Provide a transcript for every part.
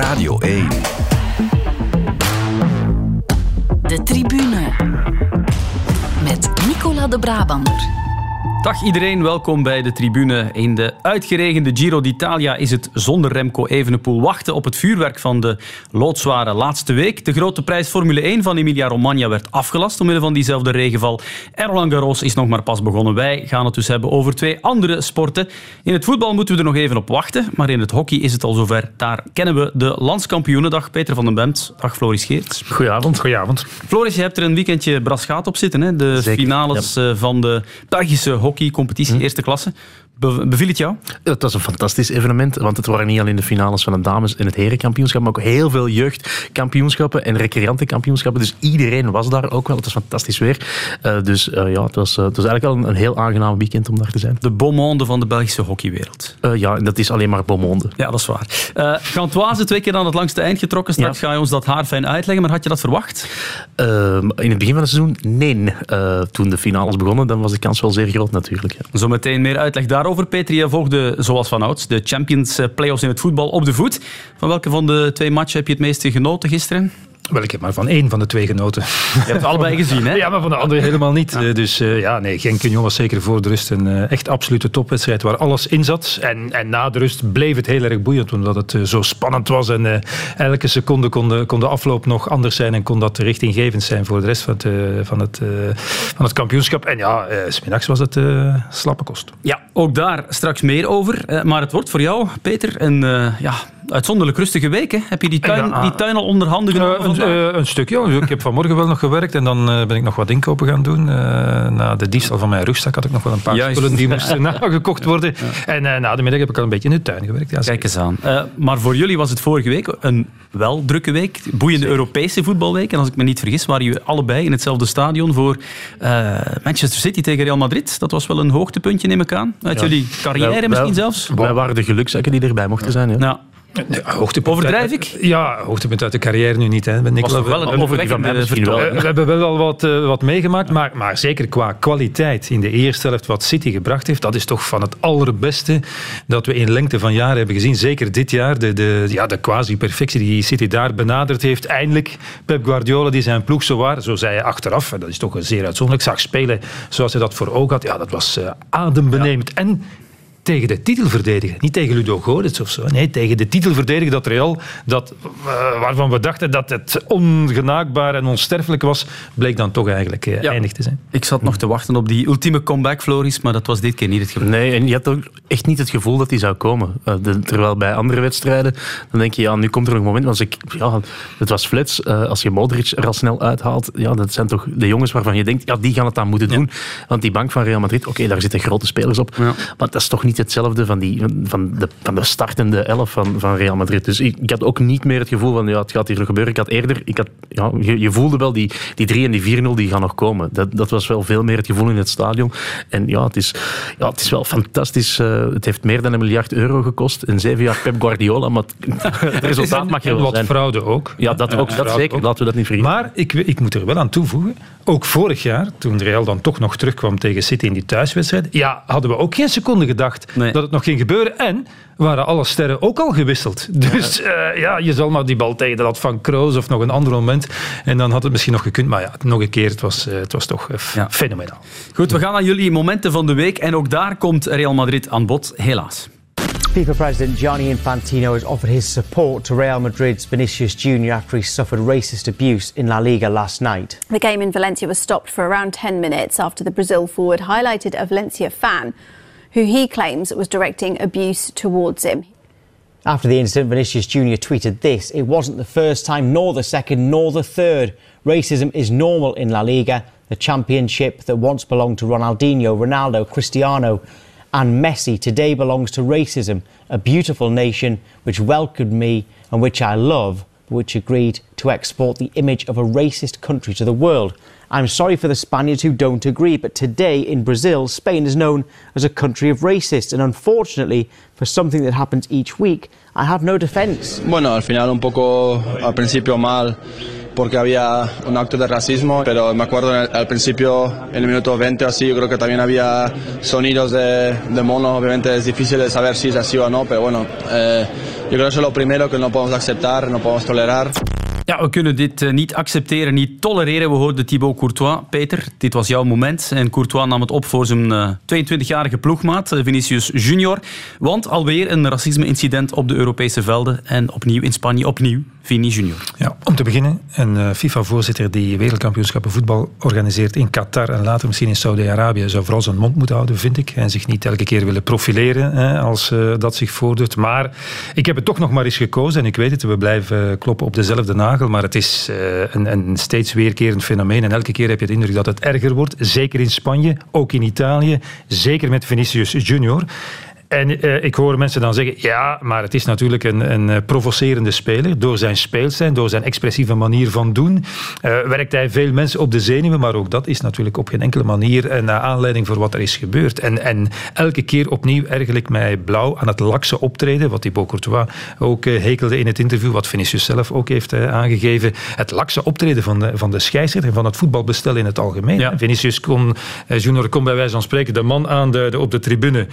Radio 1. De tribune. Met Nicola de Brabander. Dag iedereen, welkom bij de tribune. In de uitgeregende Giro d'Italia is het zonder Remco Evenepoel wachten op het vuurwerk van de loodzware laatste week. De grote prijs Formule 1 van Emilia-Romagna werd afgelast omwille van diezelfde regenval. En Roland Garros is nog maar pas begonnen. Wij gaan het dus hebben over twee andere sporten. In het voetbal moeten we er nog even op wachten, maar in het hockey is het al zover. Daar kennen we de landskampioenen. Dag Peter van den Bemt, dag Floris Geerts. Goedenavond. Goedenavond. Floris, je hebt er een weekendje brasgaat op zitten. Hè? De Zeker, finales eh, van de Belgische hockeycompetitie, eerste klasse. Be- beviel het jou? Het was een fantastisch evenement, want het waren niet alleen de finales van de dames en het herenkampioenschap, maar ook heel veel jeugdkampioenschappen en recreantenkampioenschappen. Dus iedereen was daar ook wel. Het was fantastisch weer. Eh, dus eh, ja, het was, eh, het was eigenlijk wel een, een heel aangenaam weekend om daar te zijn. De beaumonde van de Belgische hockeywereld. Ja, en dat is alleen maar Beaumonde. Ja, dat is waar. Uh, Gantoise twee keer aan het langste eind getrokken. Straks ga je ons dat haar fijn uitleggen. Maar had je dat verwacht? In het begin van het seizoen, nee. Toen de finales begonnen, dan was de kans wel zeer groot natuurlijk. Ja. Zometeen meer uitleg daarover. Peter, je volgde zoals vanouds de Champions Playoffs in het voetbal op de voet. Van welke van de twee matchen heb je het meeste genoten gisteren? Wel, ik heb maar van één van de twee genoten. Je hebt het allebei gezien, hè? Ja, maar van de andere helemaal niet. Ja. Dus uh, ja, nee, Genk Union was zeker voor de rust een uh, echt absolute topwedstrijd waar alles in zat. En, en na de rust bleef het heel erg boeiend, omdat het uh, zo spannend was. En elke seconde kon de, kon de afloop nog anders zijn en kon dat richtinggevend zijn voor de rest van het, van het, van het kampioenschap. En ja, smiddags was het slappe kost. Ja, ook daar straks meer over. maar het wordt voor jou, Peter, een ja, uitzonderlijk rustige week. Hè? Heb je die tuin, ja, die tuin al onder handen genomen? Uh, een, uh, een stukje. Ik heb vanmorgen wel nog gewerkt en dan uh, ben ik nog wat inkopen gaan doen. na de diefstal van mijn rugzak had ik nog wel een paar Juist. spullen die moesten nagekocht worden. Ja. En na de middag heb ik al een beetje in de tuin gewerkt. Ja, Kijk eens aan. maar voor jullie was het vorige week een wel drukke week. Boeiende Zeker. Europese voetbalweek. En als ik me niet vergis, waren jullie allebei in hetzelfde stadion voor Manchester City tegen Real Madrid. Dat was wel een hoogtepuntje, neem ik aan. Uit jullie carrière wel, misschien wel, zelfs. Wij waren de gelukzakken die erbij mochten zijn. Ja. Nee, hoogtepunt Overdrijf ik? Ja, hoogtepunt uit de carrière nu niet. Hè. Ben was wel een overwekkende wel. We hebben wel al wat, uh, wat meegemaakt, maar, maar zeker qua kwaliteit in de eerste helft wat City gebracht heeft, dat is toch van het allerbeste dat we in lengte van jaren hebben gezien. Zeker dit jaar, de, de, ja, de quasi-perfectie die City daar benaderd heeft. Eindelijk Pep Guardiola die zijn ploeg zo waar, zo zei hij achteraf, en dat is toch een zeer uitzonderlijk, zag spelen zoals hij dat voor ogen had. Ja, dat was uh, adembenemend. Ja. En tegen de titel verdedigen. Niet tegen Ludo Goretz of zo. Nee, tegen de titel verdedigen dat Real, dat, uh, waarvan we dachten dat het ongenaakbaar en onsterfelijk was, bleek dan toch eigenlijk uh, ja. eindig te zijn. Ik zat nog te wachten op die ultieme comeback, Floris, maar dat was dit keer niet het geval. Nee, en je had ook echt niet het gevoel dat die zou komen. Uh, de, terwijl bij andere wedstrijden, dan denk je, ja, nu komt er een moment, als ik, ja, het was flats, als je Modric er al snel uithaalt, ja, dat zijn toch de jongens waarvan je denkt, ja, die gaan het dan moeten doen. Ja. Want die bank van Real Madrid, oké, okay, daar zitten grote spelers op, ja. maar dat is toch niet hetzelfde van, die, van, de, van de startende elf van, van Real Madrid. Dus ik, ik, had ook niet meer het gevoel van ja, het gaat hier nog gebeuren. Ik had eerder, ik had, ja, je, je voelde wel die, die 3 en die 4-0 die gaan nog komen. Dat, dat was wel veel meer het gevoel in het stadion. En ja, het is, ja, het is wel fantastisch. Uh, het heeft meer dan een miljard euro gekost. En zeven jaar Pep Guardiola, maar het resultaat mag je wel wat zijn. fraude ook. Ja, dat ook. Dat zeker. Ook. Laten we dat niet vergeten. Maar ik, ik moet er wel aan toevoegen. Ook vorig jaar, toen Real dan toch nog terugkwam tegen City in die thuiswedstrijd, ja, hadden we ook geen seconde gedacht nee. dat het nog ging gebeuren. En waren alle sterren ook al gewisseld. Dus ja, uh, ja je zal maar die bal tegen de lat van Kroos of nog een ander moment. En dan had het misschien nog gekund. Maar ja, nog een keer, het was, uh, het was toch uh, ja. fenomenaal. Goed, we gaan naar jullie momenten van de week. En ook daar komt Real Madrid aan bod, helaas. FIFA President Gianni Infantino has offered his support to Real Madrid's Vinicius Jr. after he suffered racist abuse in La Liga last night. The game in Valencia was stopped for around 10 minutes after the Brazil forward highlighted a Valencia fan who he claims was directing abuse towards him. After the incident, Vinicius Jr. tweeted this It wasn't the first time, nor the second, nor the third. Racism is normal in La Liga, the championship that once belonged to Ronaldinho, Ronaldo, Cristiano, and Messi today belongs to racism, a beautiful nation which welcomed me and which I love, but which agreed to export the image of a racist country to the world. I'm sorry for the Spaniards who don't agree, but today in Brazil, Spain is known as a country of racists, and unfortunately, for something that happens each week, I have no defence. Bueno, al final un poco al principio mal porque había un acto de racismo, pero me acuerdo al principio, en el minuto 20 así, yo creo que también había sonidos de, de mono, obviamente es difícil de saber si es así o no, pero bueno, eh, yo creo que eso es lo primero que no podemos aceptar, no podemos tolerar. Ja, we kunnen dit uh, niet accepteren, niet tolereren. We hoorden Thibaut Courtois. Peter, dit was jouw moment. En Courtois nam het op voor zijn uh, 22-jarige ploegmaat, uh, Vinicius Junior. Want alweer een racisme-incident op de Europese velden. En opnieuw in Spanje, opnieuw Vini Junior. Ja, om te beginnen, een FIFA-voorzitter die wereldkampioenschappen voetbal organiseert in Qatar en later misschien in Saudi-Arabië zou vooral zijn mond moeten houden, vind ik. En zich niet elke keer willen profileren hè, als dat zich voordoet. Maar ik heb het toch nog maar eens gekozen. En ik weet het, we blijven kloppen op dezelfde nagel. Maar het is een, een steeds weerkerend fenomeen. En elke keer heb je de indruk dat het erger wordt. Zeker in Spanje, ook in Italië. Zeker met Vinicius Junior. En uh, ik hoor mensen dan zeggen, ja, maar het is natuurlijk een, een provocerende speler. Door zijn speelstijn, door zijn expressieve manier van doen, uh, werkt hij veel mensen op de zenuwen. Maar ook dat is natuurlijk op geen enkele manier een aanleiding voor wat er is gebeurd. En, en elke keer opnieuw erger ik mij blauw aan het lakse optreden, wat Thibaut Courtois ook hekelde in het interview, wat Vinicius zelf ook heeft aangegeven. Het lakse optreden van de, van de scheidsrechter en van het voetbalbestel in het algemeen. Ja. Vinicius kon, Junior kon bij wijze van spreken de man aanduiden op de tribune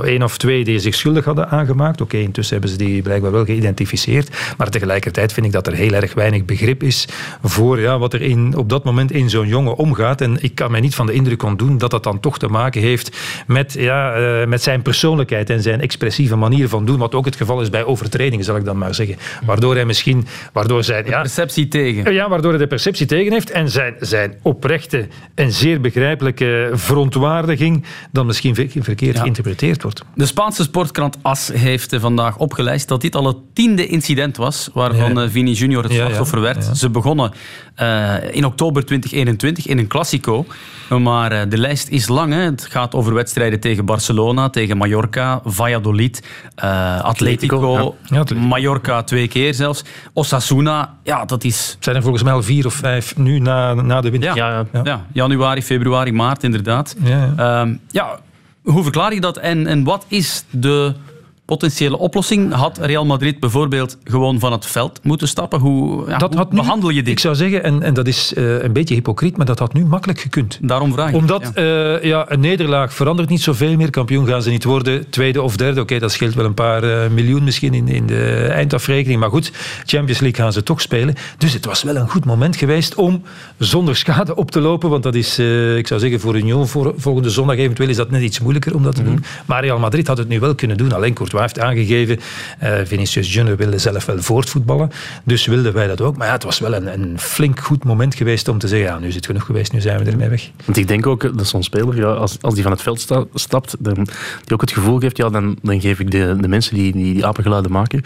één of twee die zich schuldig hadden aangemaakt. Oké, okay, intussen hebben ze die blijkbaar wel geïdentificeerd. Maar tegelijkertijd vind ik dat er heel erg weinig begrip is voor ja, wat er in, op dat moment in zo'n jongen omgaat. En ik kan mij niet van de indruk ontdoen dat dat dan toch te maken heeft met, ja, uh, met zijn persoonlijkheid en zijn expressieve manier van doen. Wat ook het geval is bij overtredingen, zal ik dan maar zeggen. Waardoor hij misschien... Waardoor zijn, ja, perceptie tegen. Ja, waardoor hij de perceptie tegen heeft. En zijn, zijn oprechte en zeer begrijpelijke verontwaardiging dan misschien verkeerd ja. geïnterpreteerd wordt. De Spaanse sportkrant AS heeft vandaag opgelijst dat dit al het tiende incident was waarvan ja. Vini Junior het slachtoffer ja, ja, werd. Ze begonnen uh, in oktober 2021 in een Classico. Maar uh, de lijst is lang. Hè. Het gaat over wedstrijden tegen Barcelona, tegen Mallorca, Valladolid, uh, Atletico, Atletico Mallorca twee keer zelfs. Osasuna, ja, dat is... Het zijn er volgens mij al vier of vijf nu na, na de winter. Ja, ja, januari, februari, maart inderdaad. Ja, ja hoe verklaar je dat en, en wat is de potentiële oplossing? Had Real Madrid bijvoorbeeld gewoon van het veld moeten stappen? Hoe, ja, dat hoe behandel je dit? Ik zou zeggen, en, en dat is uh, een beetje hypocriet, maar dat had nu makkelijk gekund. Daarom vraag ik. Omdat ja. Uh, ja, een nederlaag verandert niet zoveel meer. Kampioen gaan ze niet worden. Tweede of derde, oké, okay, dat scheelt wel een paar uh, miljoen misschien in, in de eindafrekening. Maar goed, Champions League gaan ze toch spelen. Dus het was wel een goed moment geweest om zonder schade op te lopen. Want dat is, ik zou zeggen, voor Union voor, volgende zondag eventueel is dat net iets moeilijker om dat te mm -hmm. doen. Maar Real Madrid had het nu wel kunnen doen. Alleen Courtois heeft aangegeven. Uh, Vinicius Junior wilde zelf wel voortvoetballen. Dus wilden wij dat ook. Maar ja, het was wel een, een flink goed moment geweest om te zeggen, ja, nu is het genoeg geweest, nu zijn we ermee weg. Want ik denk ook dat zo'n speler, ja, als, als die van het veld sta, stapt, dan, die ook het gevoel geeft, ja, dan, dan geef ik de, de mensen die, die, die apengeluiden maken,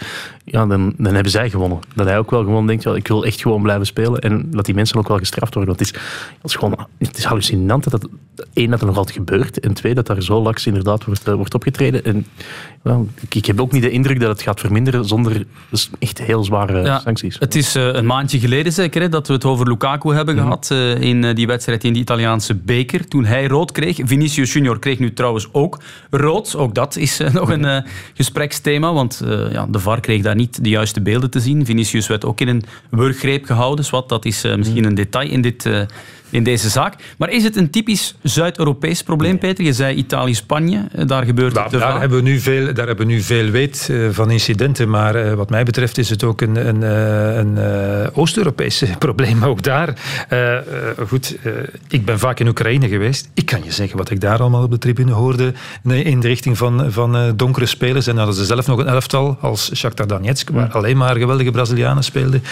ja, dan, dan hebben zij gewonnen. Dat hij ook wel gewoon denkt, ja, ik wil echt gewoon blijven spelen. En dat die mensen ook wel gestraft worden. Want het is, het is gewoon het is hallucinant dat dat, één, dat er nog altijd gebeurt. En twee, dat daar zo laks inderdaad wordt, uh, wordt opgetreden. En ik, heb ook niet de indruk dat het gaat verminderen zonder dus echt heel zware ja, sancties. Het is uh, een maandje geleden zeker hè, dat we het over Lukaku hebben mm. gehad uh, in uh, die wedstrijd in de Italiaanse beker. Toen hij rood kreeg. Vinicius Junior kreeg nu trouwens ook rood. Ook dat is nog een gespreksthema, want ja, de VAR kreeg daar niet de juiste beelden te zien. Vinicius werd ook in een wurggreep gehouden. Zwat, dat is misschien een detail in dit in deze zaak. Maar is het een typisch Zuid-Europees probleem. Peter? Je zei Italië-Spanje, daar gebeurt nou, het daar hebben, we nu veel, daar hebben we nu veel weet uh, van incidenten, maar uh, wat mij betreft is het ook een, een, een Oost-Europees probleem. Ook daar. goed, ik ben vaak in Oekraïne geweest. Ik kan je zeggen wat ik daar allemaal op de tribune hoorde in de richting van, van donkere spelers. En hadden ze zelf nog een elftal als Shakhtar Donetsk, waar alleen maar geweldige Brazilianen speelden.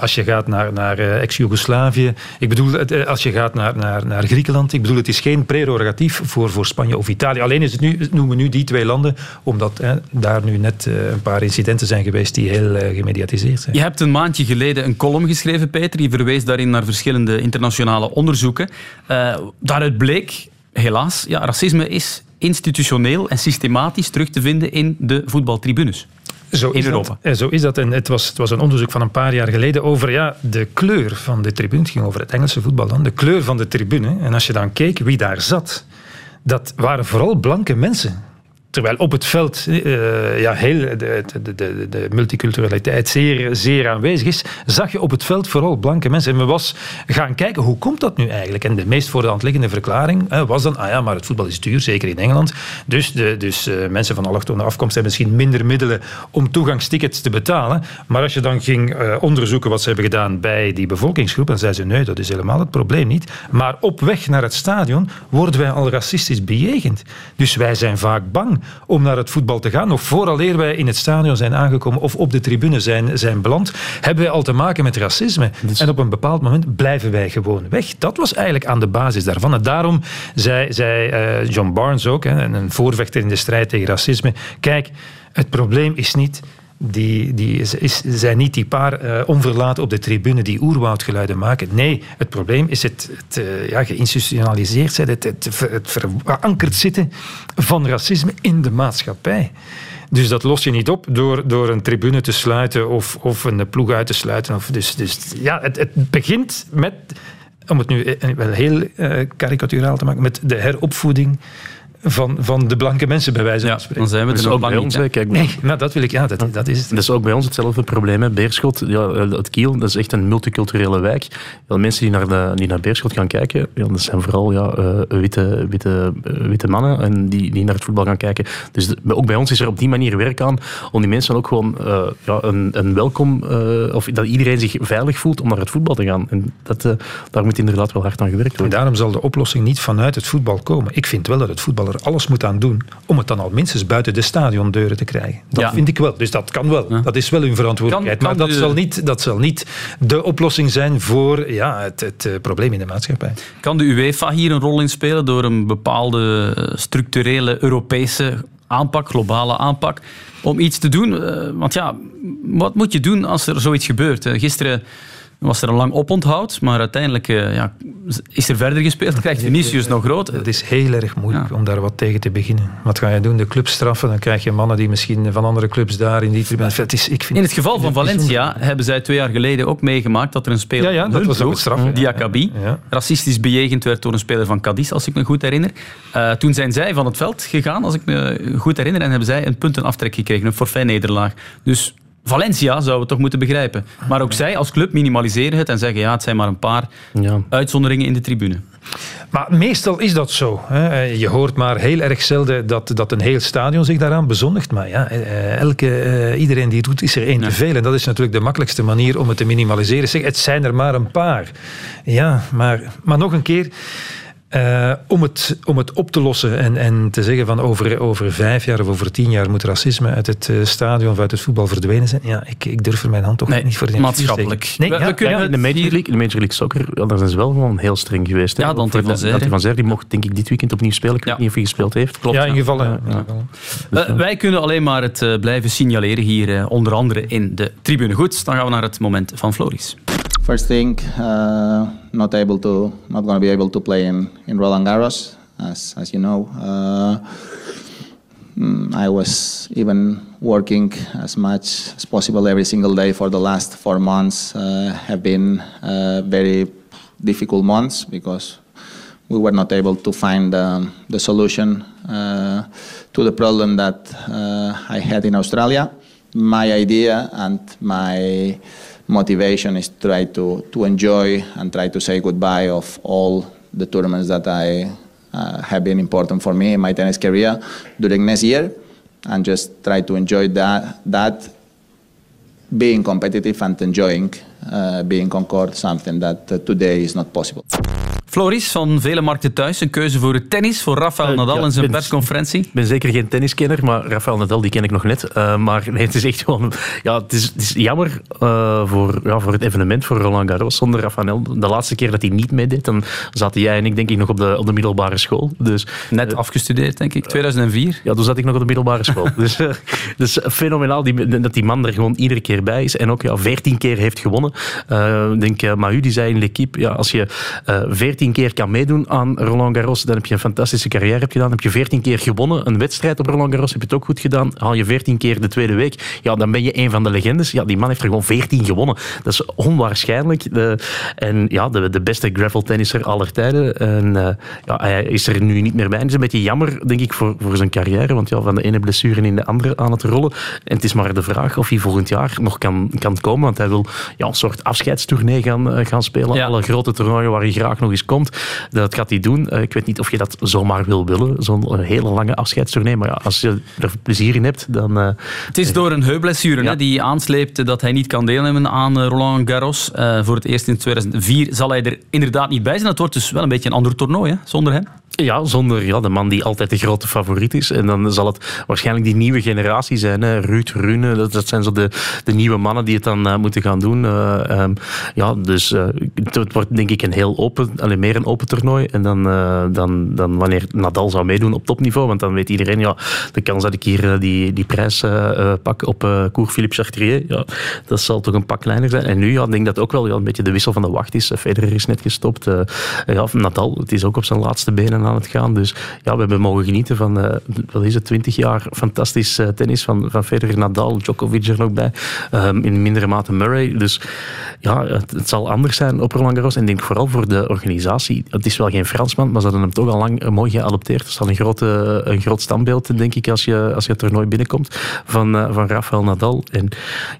als je gaat naar, naar ex-Jugoslavië, ik bedoel, als je gaat naar, naar, naar Griekenland. Ik bedoel, het is geen prerogatief voor, voor Spanje of Italië. Alleen is het nu, noemen we nu die twee landen, omdat hè, daar nu net uh, een paar incidenten zijn geweest die heel uh, gemediatiseerd zijn. Je hebt een maandje geleden een column geschreven, Peter. Je verwees daarin naar verschillende internationale onderzoeken. Uh, daaruit bleek, helaas, ja, racisme is institutioneel en systematisch terug te vinden in de voetbaltribunes. Zo in Europa. Dat, zo is dat. En het was, het was een onderzoek van een paar jaar geleden over ja, de kleur van de tribune. Het ging over het Engelse voetbal dan. De kleur van de tribune. En als je dan keek wie daar zat, dat waren vooral blanke mensen Terwijl op het veld uh, ja, heel de, de, de, de, multiculturaliteit zeer, zeer aanwezig is, zag je op het veld vooral blanke mensen. En men was gaan kijken, hoe komt dat nu eigenlijk? En de meest voor de hand liggende verklaring uh, was dan, ah ja, maar het voetbal is duur, zeker in Engeland. Dus, de, dus uh, mensen van allochtone afkomst hebben misschien minder middelen om toegangstickets te betalen. Maar als je dan ging onderzoeken wat ze hebben gedaan bij die bevolkingsgroep, dan zeiden ze, nee, dat is helemaal het probleem niet. Maar op weg naar het stadion worden wij al racistisch bejegend. Dus wij zijn vaak bang om naar het voetbal te gaan. Nog vooraleer wij in het stadion zijn aangekomen of op de tribune zijn, zijn beland, hebben wij al te maken met racisme. En op een bepaald moment blijven wij gewoon weg. Dat was eigenlijk aan de basis daarvan. En daarom zei, zei uh, John Barnes ook, hè, een voorvechter in de strijd tegen racisme, kijk, het probleem is niet die, die is, zijn niet die paar uh, onverlaten op de tribune die oerwoudgeluiden maken. Nee, het probleem is het, het uh, ja, geïnstitutionaliseerd zijn, het, het, het verankerd zitten van racisme in de maatschappij. Dus dat los je niet op door, door een tribune te sluiten of, of een ploeg uit te sluiten. Of dus, dus ja, het, het begint met, om het nu eh, wel heel uh, karikaturaal te maken, met de heropvoeding van, van de blanke mensen, bij wijze van spreken. dan zijn we er nog lang niet. Kijk, nee, maar dat wil ik, ja, dat, dat is het. Dat is ook bij ons hetzelfde probleem. Hè. Beerschot, ja, het Kiel, dat is echt een multiculturele wijk. Ja, mensen die naar, de, die naar Beerschot gaan kijken, ja, dat zijn vooral ja, uh, witte, witte, uh, witte mannen en die, die naar het voetbal gaan kijken. Dus de, ook bij ons is er op die manier werk aan om die mensen ook gewoon uh, ja, een, een welkom, of dat iedereen zich veilig voelt om naar het voetbal te gaan. En dat, daar moet inderdaad wel hard aan gewerkt worden. En daarom zal de oplossing niet vanuit het voetbal komen. Ik vind wel dat het voetbal alles moet aan doen om het dan al minstens buiten de stadiondeuren te krijgen. Dat vind ik wel. Dus dat kan wel. Dat is wel hun verantwoordelijkheid. maar dat, zal niet, dat zal niet de oplossing zijn voor ja, het, het, eh, probleem in de maatschappij. Kan de UEFA hier een rol in spelen door een bepaalde eh, structurele Europese aanpak, globale aanpak, om iets te doen? Eh, want ja, wat moet je doen als er zoiets gebeurt? Gisteren was er een lang oponthoud, maar uiteindelijk uh, ja, is er verder gespeeld. krijgt Vinicius nog groot. Het is heel erg moeilijk om daar wat tegen te beginnen. Wat ga je doen? De club straffen? Dan krijg je mannen die misschien van andere clubs daar in die tribune... Het is, ik vind in het geval van Valencia hebben zij twee jaar geleden ook meegemaakt dat er een speler... Ja, ja dat was ook straf. Diakabi, ja. racistisch bejegend werd door een speler van Cadiz, als ik me goed herinner. Uh, toen zijn zij van het veld gegaan, als ik me goed herinner, en hebben zij een puntenaftrek gekregen, een forfait-nederlaag. Dus Valencia zou het toch moeten begrijpen. Maar ook zij als club minimaliseren het en zeggen ja, het zijn maar een paar ja. uitzonderingen in de tribune. Maar meestal is dat zo. Hè. Je hoort maar heel erg zelden dat, dat een heel stadion zich daaraan bezondigt. Maar ja, eh, elke, uh, iedereen die het doet, is er één te veel. En dat is natuurlijk de makkelijkste manier om het te minimaliseren. Zeg, het zijn er maar een paar. Ja, maar, maar nog een keer. Uh, om, het, om het op te lossen en, en te zeggen van over, over vijf jaar of over tien jaar moet racisme uit het uh, stadion of uit het voetbal verdwenen zijn. Ja, ik, ik durf er mijn hand toch nee, niet voor in maatschappelijk. Nee, we, ja, kunnen ja, in de Major League, de Major League Soccer, ja, daar zijn ze wel gewoon heel streng geweest. Ja, Dante van Zer. Dante van Zer, die mocht denk ik dit weekend opnieuw spelen. Ik weet niet of hij gespeeld heeft. Klopt. Ja, in gevallen. Dus, uh, wij kunnen alleen maar het blijven signaleren hier, onder andere in de tribune. Goed, dan gaan we naar het moment van Floris. First thing, uh, not able to, not going to be able to play in, in Roland Garros, as, as you know. Uh, mm, I was even working as much as possible every single day for the last four months. Uh, have been uh, very difficult months because we were not able to find um, the solution uh, to the problem that uh, I had in Australia. My idea and my motivation is to try to, to enjoy and try to say goodbye of all the tournaments that I uh, have been important for me in my tennis career during next year and just try to enjoy that, that being competitive and enjoying uh, being Concord, something that uh, today is not possible. Floris van Vele Markten Thuis, een keuze voor het tennis, voor Rafael uh, Nadal ja, in zijn persconferentie. Ik ben zeker geen tenniskenner, maar Rafael Nadal die ken ik nog net. Uh, maar nee, het is echt gewoon... Ja, het is, het is jammer uh, voor, ja, voor het evenement, voor Roland Garros, zonder Rafael. De laatste keer dat hij niet meedeed, dan zaten jij en ik denk ik nog op de, op de middelbare school. Dus, net afgestudeerd, denk ik, 2004. Ja, toen zat ik nog op de middelbare school. dus, dus fenomenaal die, dat die man er gewoon iedere keer bij is. En ook ja, 14 keer heeft gewonnen. Ik denk, Mahu die zei in L'Equipe, ja, als je 14 14 keer kan meedoen aan Roland Garros, dan heb je een fantastische carrière heb gedaan. Heb je 14 keer gewonnen, een wedstrijd op Roland Garros, heb je het ook goed gedaan. Haal je 14 keer de tweede week, ja, dan ben je een van de legendes. Ja, die man heeft er gewoon 14 gewonnen. Dat is onwaarschijnlijk. De, en ja, de, de beste gravel-tennisser aller tijden. En uh, ja, hij is er nu niet meer bij. Het is een beetje jammer, denk ik, voor, voor zijn carrière. Want ja, van de ene blessure in de andere aan het rollen. En het is maar de vraag of hij volgend jaar nog kan, kan komen. Want hij wil ja, een soort afscheidstournee gaan, uh, gaan spelen. Ja. Alle grote toernooien waar hij graag nog eens komt. Dat gaat hij doen. Uh, ik weet niet of je dat zomaar wil willen. Zo'n hele lange afscheidstournee. Maar ja, als je er plezier in hebt, dan... het is door een heupblessure ja. die aansleept dat hij niet kan deelnemen aan Roland Garros. voor het eerst in 2004 zal hij er inderdaad niet bij zijn. Het wordt dus wel een beetje een ander toernooi, hè, zonder hem. Ja, zonder ja, de man die altijd de grote favoriet is. En dan zal het waarschijnlijk die nieuwe generatie zijn. Hè. Ruud, Rune, dat, dat zijn zo de, de nieuwe mannen die het dan uh, moeten gaan doen. Uh, um, ja, dus uh, het wordt denk ik een heel open, alleen meer een open toernooi. En dan, dan, dan wanneer Nadal zou meedoen op topniveau, want dan weet iedereen, ja, de kans dat ik hier die, die prijs pak op uh, Cour Philippe Chartrier, ja, dat zal toch een pak kleiner zijn. En nu ja, ik denk dat ook wel ja, een beetje de wissel van de wacht is. Federer is net gestopt. ja, Nadal, het is ook op zijn laatste benen aan het gaan. Dus ja, we hebben mogen genieten van, uh, wat is het, 20 jaar fantastisch uh, tennis van, van Federer, Nadal, Djokovic er nog bij. Um, in mindere mate Murray. Dus ja, het, het, zal anders zijn op Roland Garros. En ik denk vooral voor de organisatie. Het is wel geen Fransman, maar ze hadden hem toch al lang mooi geadopteerd. Er staat een, grote, een groot standbeeld, denk ik, als je, als je het toernooi binnenkomt van, uh, van Rafael Nadal. En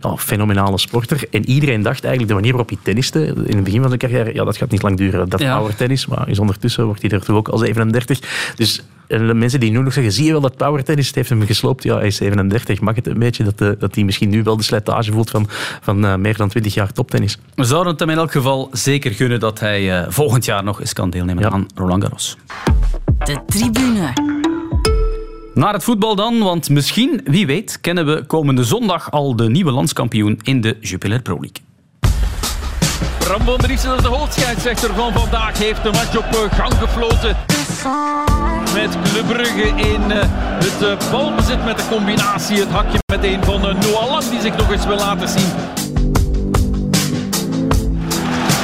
ja, fenomenale sporter. En iedereen dacht eigenlijk de manier waarop hij tenniste in het begin van zijn carrière, ja, dat gaat niet lang duren. Dat ja. power tennis, maar is ondertussen wordt hij er toch ook al 37. Dus en de mensen die nu nog zeggen, zie je wel dat power tennis heeft hem gesloopt? Ja, hij is 37. Mag het een beetje dat, de, dat hij misschien nu wel de slijtage voelt van, van uh, meer dan 20 jaar toptennis? We zouden het hem in elk geval zeker gunnen dat hij uh, volgend jaar nog eens kan deelnemen ja. aan Roland Garros. De tribune. Naar het voetbal dan, want misschien, wie weet, kennen we komende zondag al de nieuwe landskampioen in de Jupiler Pro League. Ramon Driessen, de hoofdscheidsrechter van vandaag, heeft de match op gang gefloten. Met Club Brugge in uh, het uh, balbezit met de combinatie. Het hakje meteen van Noah Lang die zich nog eens wil laten zien.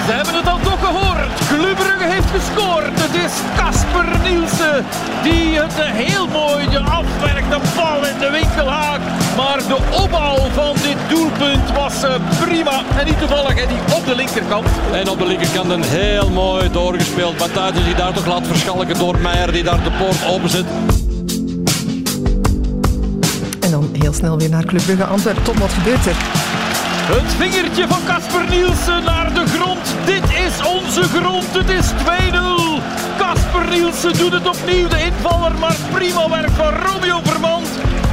Ze hebben het al toch gehoord. Club Brugge heeft gescoord. Het is Casper Nielsen die het heel mooi afwerkt. De bal in de winkel de opbouw van dit doelpunt was prima. En niet toevallig en die op de linkerkant. En op de linkerkant een heel mooi doorgespeeld. Maar Thuis die daar toch laat verschalken door Meijer die daar de poort openzet. En dan heel snel weer naar Club Brugge Antwerpen. Tot wat gebeurt er? Het vingertje van Casper Nielsen naar de grond. Dit is onze grond. Het is 2-0. Casper Nielsen doet het opnieuw. De invaller, maar prima werk van Romeo Vermand.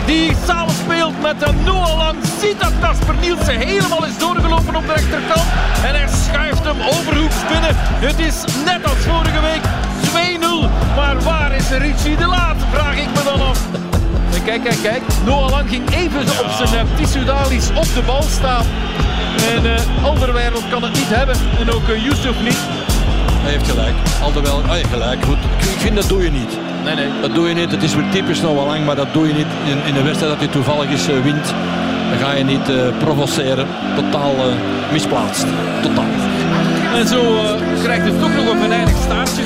Die samenspeelt met de Noah Lang. Ziet dat Casper Nielsen helemaal is doorgelopen op de rechterkant. En hij schuift hem overhoeks binnen. Het is net als vorige week 2-0. Maar waar is Richie de Laat? Vraag ik me dan af. En kijk, kijk, kijk. Noah Lang ging even ja. op zijn uh, Tissoudali's op de bal staan. En uh, Alderweireld kan het niet hebben. En ook uh, Yusuf niet. Hij heeft gelijk. Alderweil, oh, gelijk. Goed. Ik vind dat doe je niet. Nee. Dat doe je niet. Het is weer typisch Noah Lang, maar dat doe je niet in, in een wedstrijd dat hij toevallig is uh, wint. Dan ga je niet uh, provoceren. Totaal uh, misplaatst. Totaal. En zo krijgt het toch nog een venijnig staartje.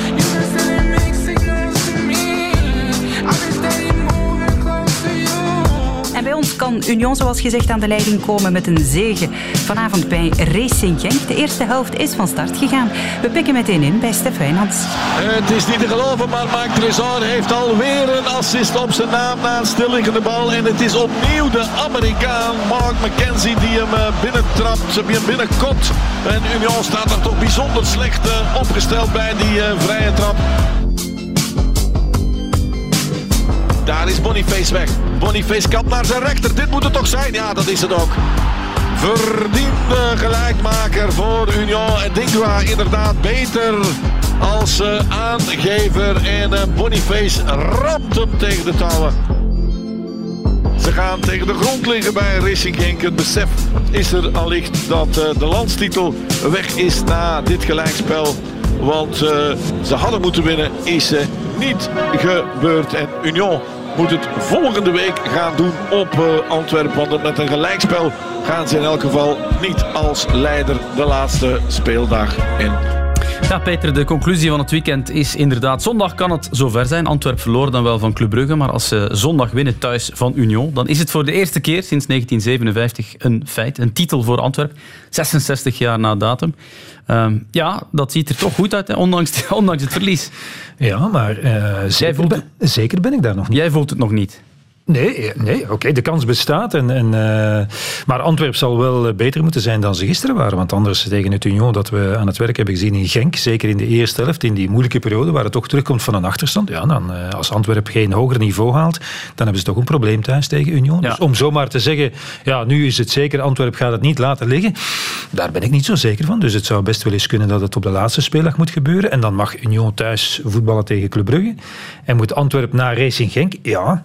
Kan Union, zoals gezegd, aan de leiding komen met een zege. Vanavond bij Racing Genk. De eerste helft is van start gegaan. We pikken meteen in bij Stef Wijnands. Het is niet te geloven, maar Mark Tresor heeft alweer een assist op zijn naam na een stilliggende bal. En het is opnieuw de Amerikaan Mark McKenzie die hem binnentrapt, die hem binnenkomt. En Union staat er toch bijzonder slecht opgesteld bij die vrije trap. Daar is Boniface weg. Boniface kapt naar zijn rechter. Dit moet het toch zijn? Ja, dat is het ook. Verdiende gelijkmaker voor Union. En Dingwa inderdaad beter als aangever. En uh, Boniface ramt hem tegen de touwen. Ze gaan tegen de grond liggen bij Racing Genk. Het besef is er allicht dat uh, de landstitel weg is na dit gelijkspel. Want ze hadden moeten winnen, is niet gebeurd. En Union moet het volgende week gaan doen op uh, Antwerpen. Want met een gelijkspel gaan ze in elk geval niet als leider de laatste speeldag in. Ja, Peter, de conclusie van het weekend is inderdaad... Zondag kan het zover zijn. Antwerp verloor dan wel van Club Brugge. Maar als ze zondag winnen thuis van Union... dan is het voor de eerste keer sinds 1957 een feit. Een titel voor Antwerp. 66 jaar na datum. Ehm, ja, dat ziet er toch goed uit, hè, ondanks, ondanks het verlies. Ja, maar uh, zeker, voelt ben, zeker ben ik daar nog niet. Jij voelt het nog niet? Nee, nee oké, de kans bestaat. En, en, uh, maar Antwerp zal wel eh, beter moeten zijn dan ze gisteren waren. Want anders tegen het Union dat we aan het werk hebben gezien in Genk, zeker in de eerste helft, in die moeilijke periode waar het toch terugkomt van een achterstand. Ja, dan, uh, als Antwerp geen hoger niveau haalt, dan hebben ze toch een probleem thuis tegen Union. Ja. Dus om zomaar te zeggen, ja, nu is het zeker, Antwerp gaat het niet laten liggen, daar ben ik niet zo zeker van. Dus het zou best wel eens kunnen dat het op de laatste speeldag moet gebeuren. En dan mag Union thuis voetballen tegen Club Brugge. En moet Antwerp naar Racing Genk, ja,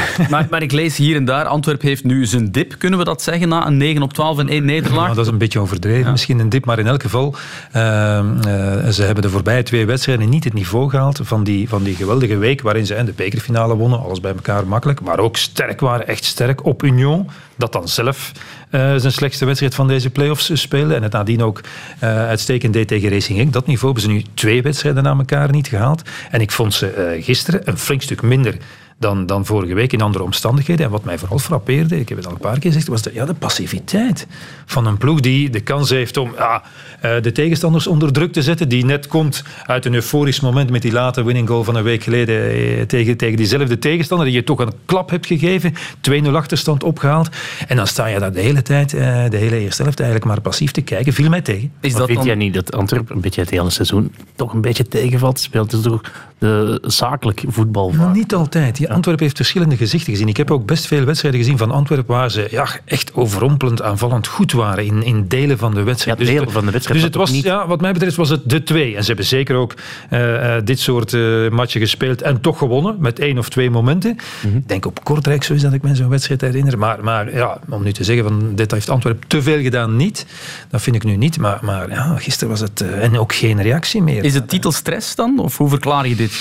maar, maar, ik lees hier en daar, Antwerp heeft nu zijn dip. Kunnen we dat zeggen na een 9 op 12 en 1 nederlaag? Ja, dat is een beetje overdreven, misschien een dip. Maar in elk geval, uh, uh, ze hebben de voorbije twee wedstrijden niet het niveau gehaald van die, van die geweldige week waarin ze de bekerfinale wonnen. Alles bij elkaar makkelijk. Maar ook sterk waren, echt sterk op Union. Dat dan zelf uh, zijn slechtste wedstrijd van deze play-offs spelen. En het nadien ook uitstekend deed tegen Racing Genk. Dat niveau hebben ze nu twee wedstrijden na elkaar niet gehaald. En ik vond ze gisteren een flink stuk minder dan, dan vorige week in andere omstandigheden. En wat mij vooral frappeerde, ik heb het al een paar keer gezegd, was de, ja, de passiviteit van een ploeg die de kans heeft om ja, eh, de tegenstanders onder druk te zetten, die net komt uit een euforisch moment met die late winning goal van een week geleden eh, tegen, tegen diezelfde tegenstander, die je toch een klap hebt gegeven, 2-0 achterstand opgehaald. En dan sta je daar de hele tijd, eh, de hele eerste helft eigenlijk maar passief te kijken. Viel mij tegen. Is dat vind jij niet dat Antwerpen een beetje het hele seizoen toch een beetje tegenvalt? Speelt dus toch de zakelijk voetbal vaak? Niet altijd. Ja, Antwerpen heeft verschillende gezichten gezien. Ik heb ook best veel wedstrijden gezien van Antwerpen waar ze ja, echt overrompelend aanvallend goed waren in, in delen van de wedstrijd. Ja, delen dus van de wedstrijd. Dus het was, niet... ja, wat mij betreft was het de twee. En ze hebben zeker ook uh, dit soort uh, matchen gespeeld en toch gewonnen met één of twee momenten. Mm -hmm. Ik denk op Kortrijk zo is dat ik me zo'n wedstrijd herinner. Maar, maar ja, om nu te zeggen van dit heeft Antwerpen te veel gedaan, niet. Dat vind ik nu niet. Maar, maar ja, gisteren was het uh, en ook geen reactie meer. Is het titelstress dan? Of hoe verklaar je dit?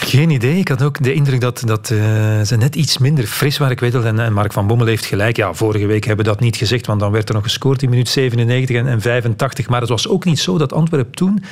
Geen idee. Ik had ook de indruk dat, dat uh, ze net iets minder fris waren. Ik weet wel, en, Mark van Bommel heeft gelijk. Ja, vorige week hebben we dat niet gezegd, want dan werd er nog gescoord in minuut 97 en, en 85. Maar het was ook niet zo dat Antwerp toen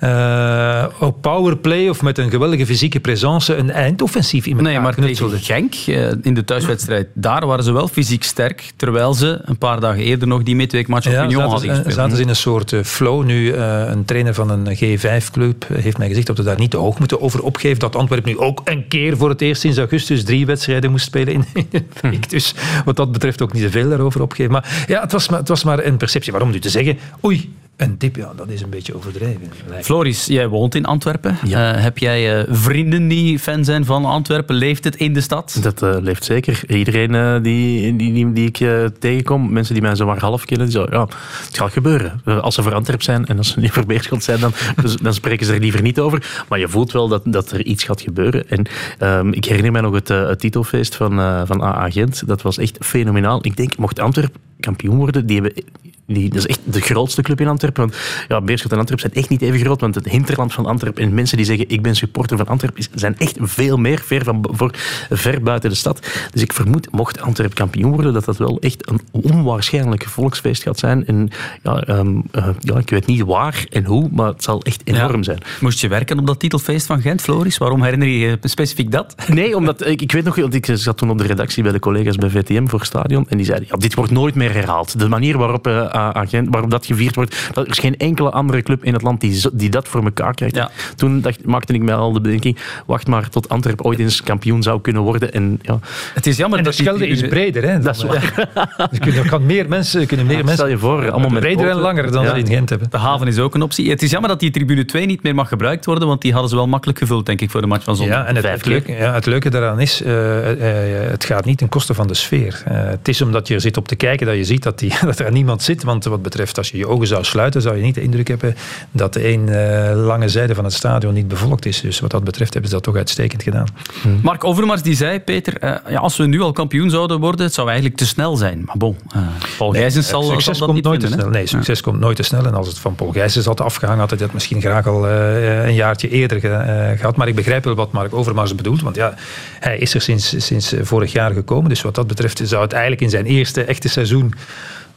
uh, op powerplay of met een geweldige fysieke presence een eindoffensief in elkaar Nee, maar tegen Genk, uh, in de thuiswedstrijd, daar waren ze wel fysiek sterk, terwijl ze een paar dagen eerder nog die midweekmatch op ja, Union hadden gespeeld. zaten ze in een soort flow. Nu, een trainer van een G5-club heeft mij gezegd dat we daar niet te hoog moeten over opgeven dat Antwerpen nu ook een keer voor het eerst sinds augustus drie wedstrijden moest spelen in de week. Dus wat dat betreft ook niet te veel daarover opgeven. Maar ja, het was maar, het was maar een perceptie. Waarom nu te zeggen, oei, een tip, ja, dat is een beetje overdreven. Floris, jij woont in Antwerpen. Ja. Uh, heb jij uh, vrienden die fan zijn van Antwerpen? Leeft het in de stad? Dat uh, leeft zeker. Iedereen die, die, die, die, ik tegenkom, mensen die mij zo maar half kennen, die zo, ja, het gaat gebeuren. als ze voor Antwerpen zijn en als ze niet voor Beerschot zijn, dan, dus, dan spreken ze er liever niet over. Maar je voelt wel dat, dat er iets gaat gebeuren. En um, ik herinner mij nog het, het titelfeest van, van AA Gent. Dat was echt fenomenaal. Ik denk, mocht Antwerpen kampioen worden, die hebben die, dat is echt de grootste club in Antwerpen. Want ja, Beerschot en Antwerpen zijn echt niet even groot. Want het hinterland van Antwerpen en mensen die zeggen ik ben supporter van Antwerpen zijn echt veel meer ver, van, voor, ver buiten de stad. Dus ik vermoed, mocht Antwerpen kampioen worden, dat dat wel echt een onwaarschijnlijk volksfeest gaat zijn. En ja, um, uh, ja, ik weet niet waar en hoe, maar het zal echt enorm ja. zijn. Moest je werken op dat titelfeest van Gent, Floris? Waarom herinner je je specifiek dat? Nee, omdat ik, ik weet nog, want ik zat toen op de redactie bij de collega's bij VTM voor Stadion en die zeiden, ja, dit wordt nooit meer herhaald. De manier waarop uh, agent, waarop dat gevierd wordt. Er is geen enkele andere club in het land die, die dat voor elkaar krijgt. Ja. Toen dacht, maakte ik mij al de bedenking, wacht maar tot Antwerpen ooit eens kampioen zou kunnen worden. En, ja. Het is jammer en dat de schelde is breder. Hè, dat is waar. dus kunnen, kan meer mensen, kunnen meer ja, mensen stel je voor, allemaal met breder en langer dan ja. ze in Gent hebben. De haven is ook een optie. Het is jammer dat die tribune 2 niet meer mag gebruikt worden, want die hadden ze wel makkelijk gevuld, denk ik, voor de match van zondag. Ja, en het, het, leuke, ja, het leuke daaraan is, uh, uh, het gaat niet ten koste van de sfeer. Uh, het is omdat je er zit op te kijken dat je ziet dat, die, dat er niemand zit, want wat betreft als je je ogen zou sluiten, zou je niet de indruk hebben dat de een uh, lange zijde van het stadion niet bevolkt is. Dus wat dat betreft hebben ze dat toch uitstekend gedaan. Hmm. Mark Overmars die zei, Peter, uh, ja, als we nu al kampioen zouden worden, het zou eigenlijk te snel zijn. Maar bon, uh, Paul Gijsens zal, succes zal komt niet nooit vinden, te snel. Nee, succes ja. komt nooit te snel. En als het van Paul Gijsens had afgehangen, had hij dat misschien graag al een jaartje eerder ge, gehad. Maar ik begrijp wel wat Mark Overmars bedoelt, want ja, hij is er sinds, sinds vorig jaar gekomen. Dus wat dat betreft zou het eigenlijk in zijn eerste echte seizoen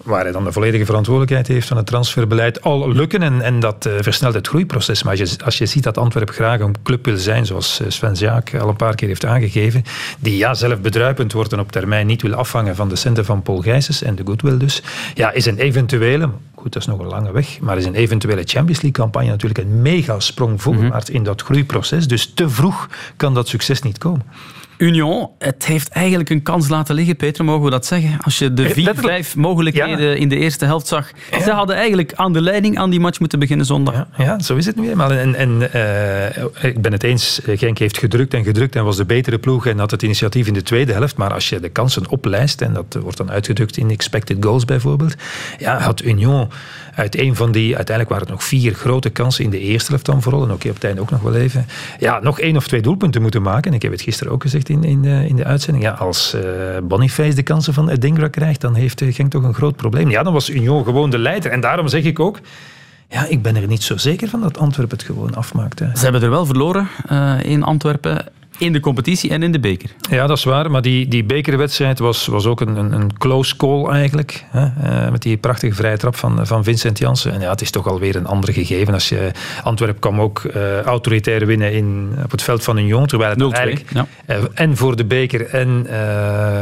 waar hij dan de volledige verantwoordelijkheid heeft van het transferbeleid, al lukken. En, en dat uh, versnelt het groeiproces. Maar als je, als je ziet dat Antwerpen graag een club wil zijn, zoals eh, Sven Jaak al een paar keer heeft aangegeven, die ja, zelf bedruipend wordt en op termijn niet wil afhangen van de centen van Paul Gijsens en de goodwill dus, ja, is een eventuele, goed, dat is nog een lange weg, maar is een eventuele Champions League-campagne natuurlijk een mega sprong voorwaarts in dat groeiproces. Dus te vroeg kan dat succes niet komen. Union, het heeft eigenlijk een kans laten liggen, Peter, mogen we dat zeggen? Als je de vier, vijf mogelijkheden in de eerste helft zag. Ze hadden eigenlijk aan de leiding aan die match moeten beginnen zondag. Ja, ja zo is het nu eenmaal. En, en uh, ik ben het eens, Genk heeft gedrukt en gedrukt en was de betere ploeg en had het initiatief in de tweede helft. Maar als je de kansen oplijst, en dat wordt dan uitgedrukt in expected goals bijvoorbeeld, ja, had Union uit een van die, uiteindelijk waren het nog vier grote kansen in de eerste helft dan vooral, en oké, op het einde ook nog wel even, ja, nog één of twee doelpunten moeten maken. En ik heb het gisteren ook gezegd in, in, de, in de uitzending. Ja, als uh, Boniface de kansen van Edingra krijgt, dan heeft eh, Genk toch een groot probleem. Ja, dan was Union gewoon de leider. En daarom zeg ik ook, ja, ik ben er niet zo zeker van dat Antwerpen het gewoon afmaakt. Ze hebben er wel verloren uh, in Antwerpen in de competitie en in de beker. Ja, dat is waar. Maar die, die bekerwedstrijd was, was ook een, een, een close call eigenlijk. Hè? Uh, met die prachtige vrije trap van, van Vincent Janssen. En ja, het is toch alweer een ander gegeven. Als je, Antwerp kwam ook uh, autoritair winnen in, op het veld van Union. Terwijl het eigenlijk ja. uh, en voor de beker en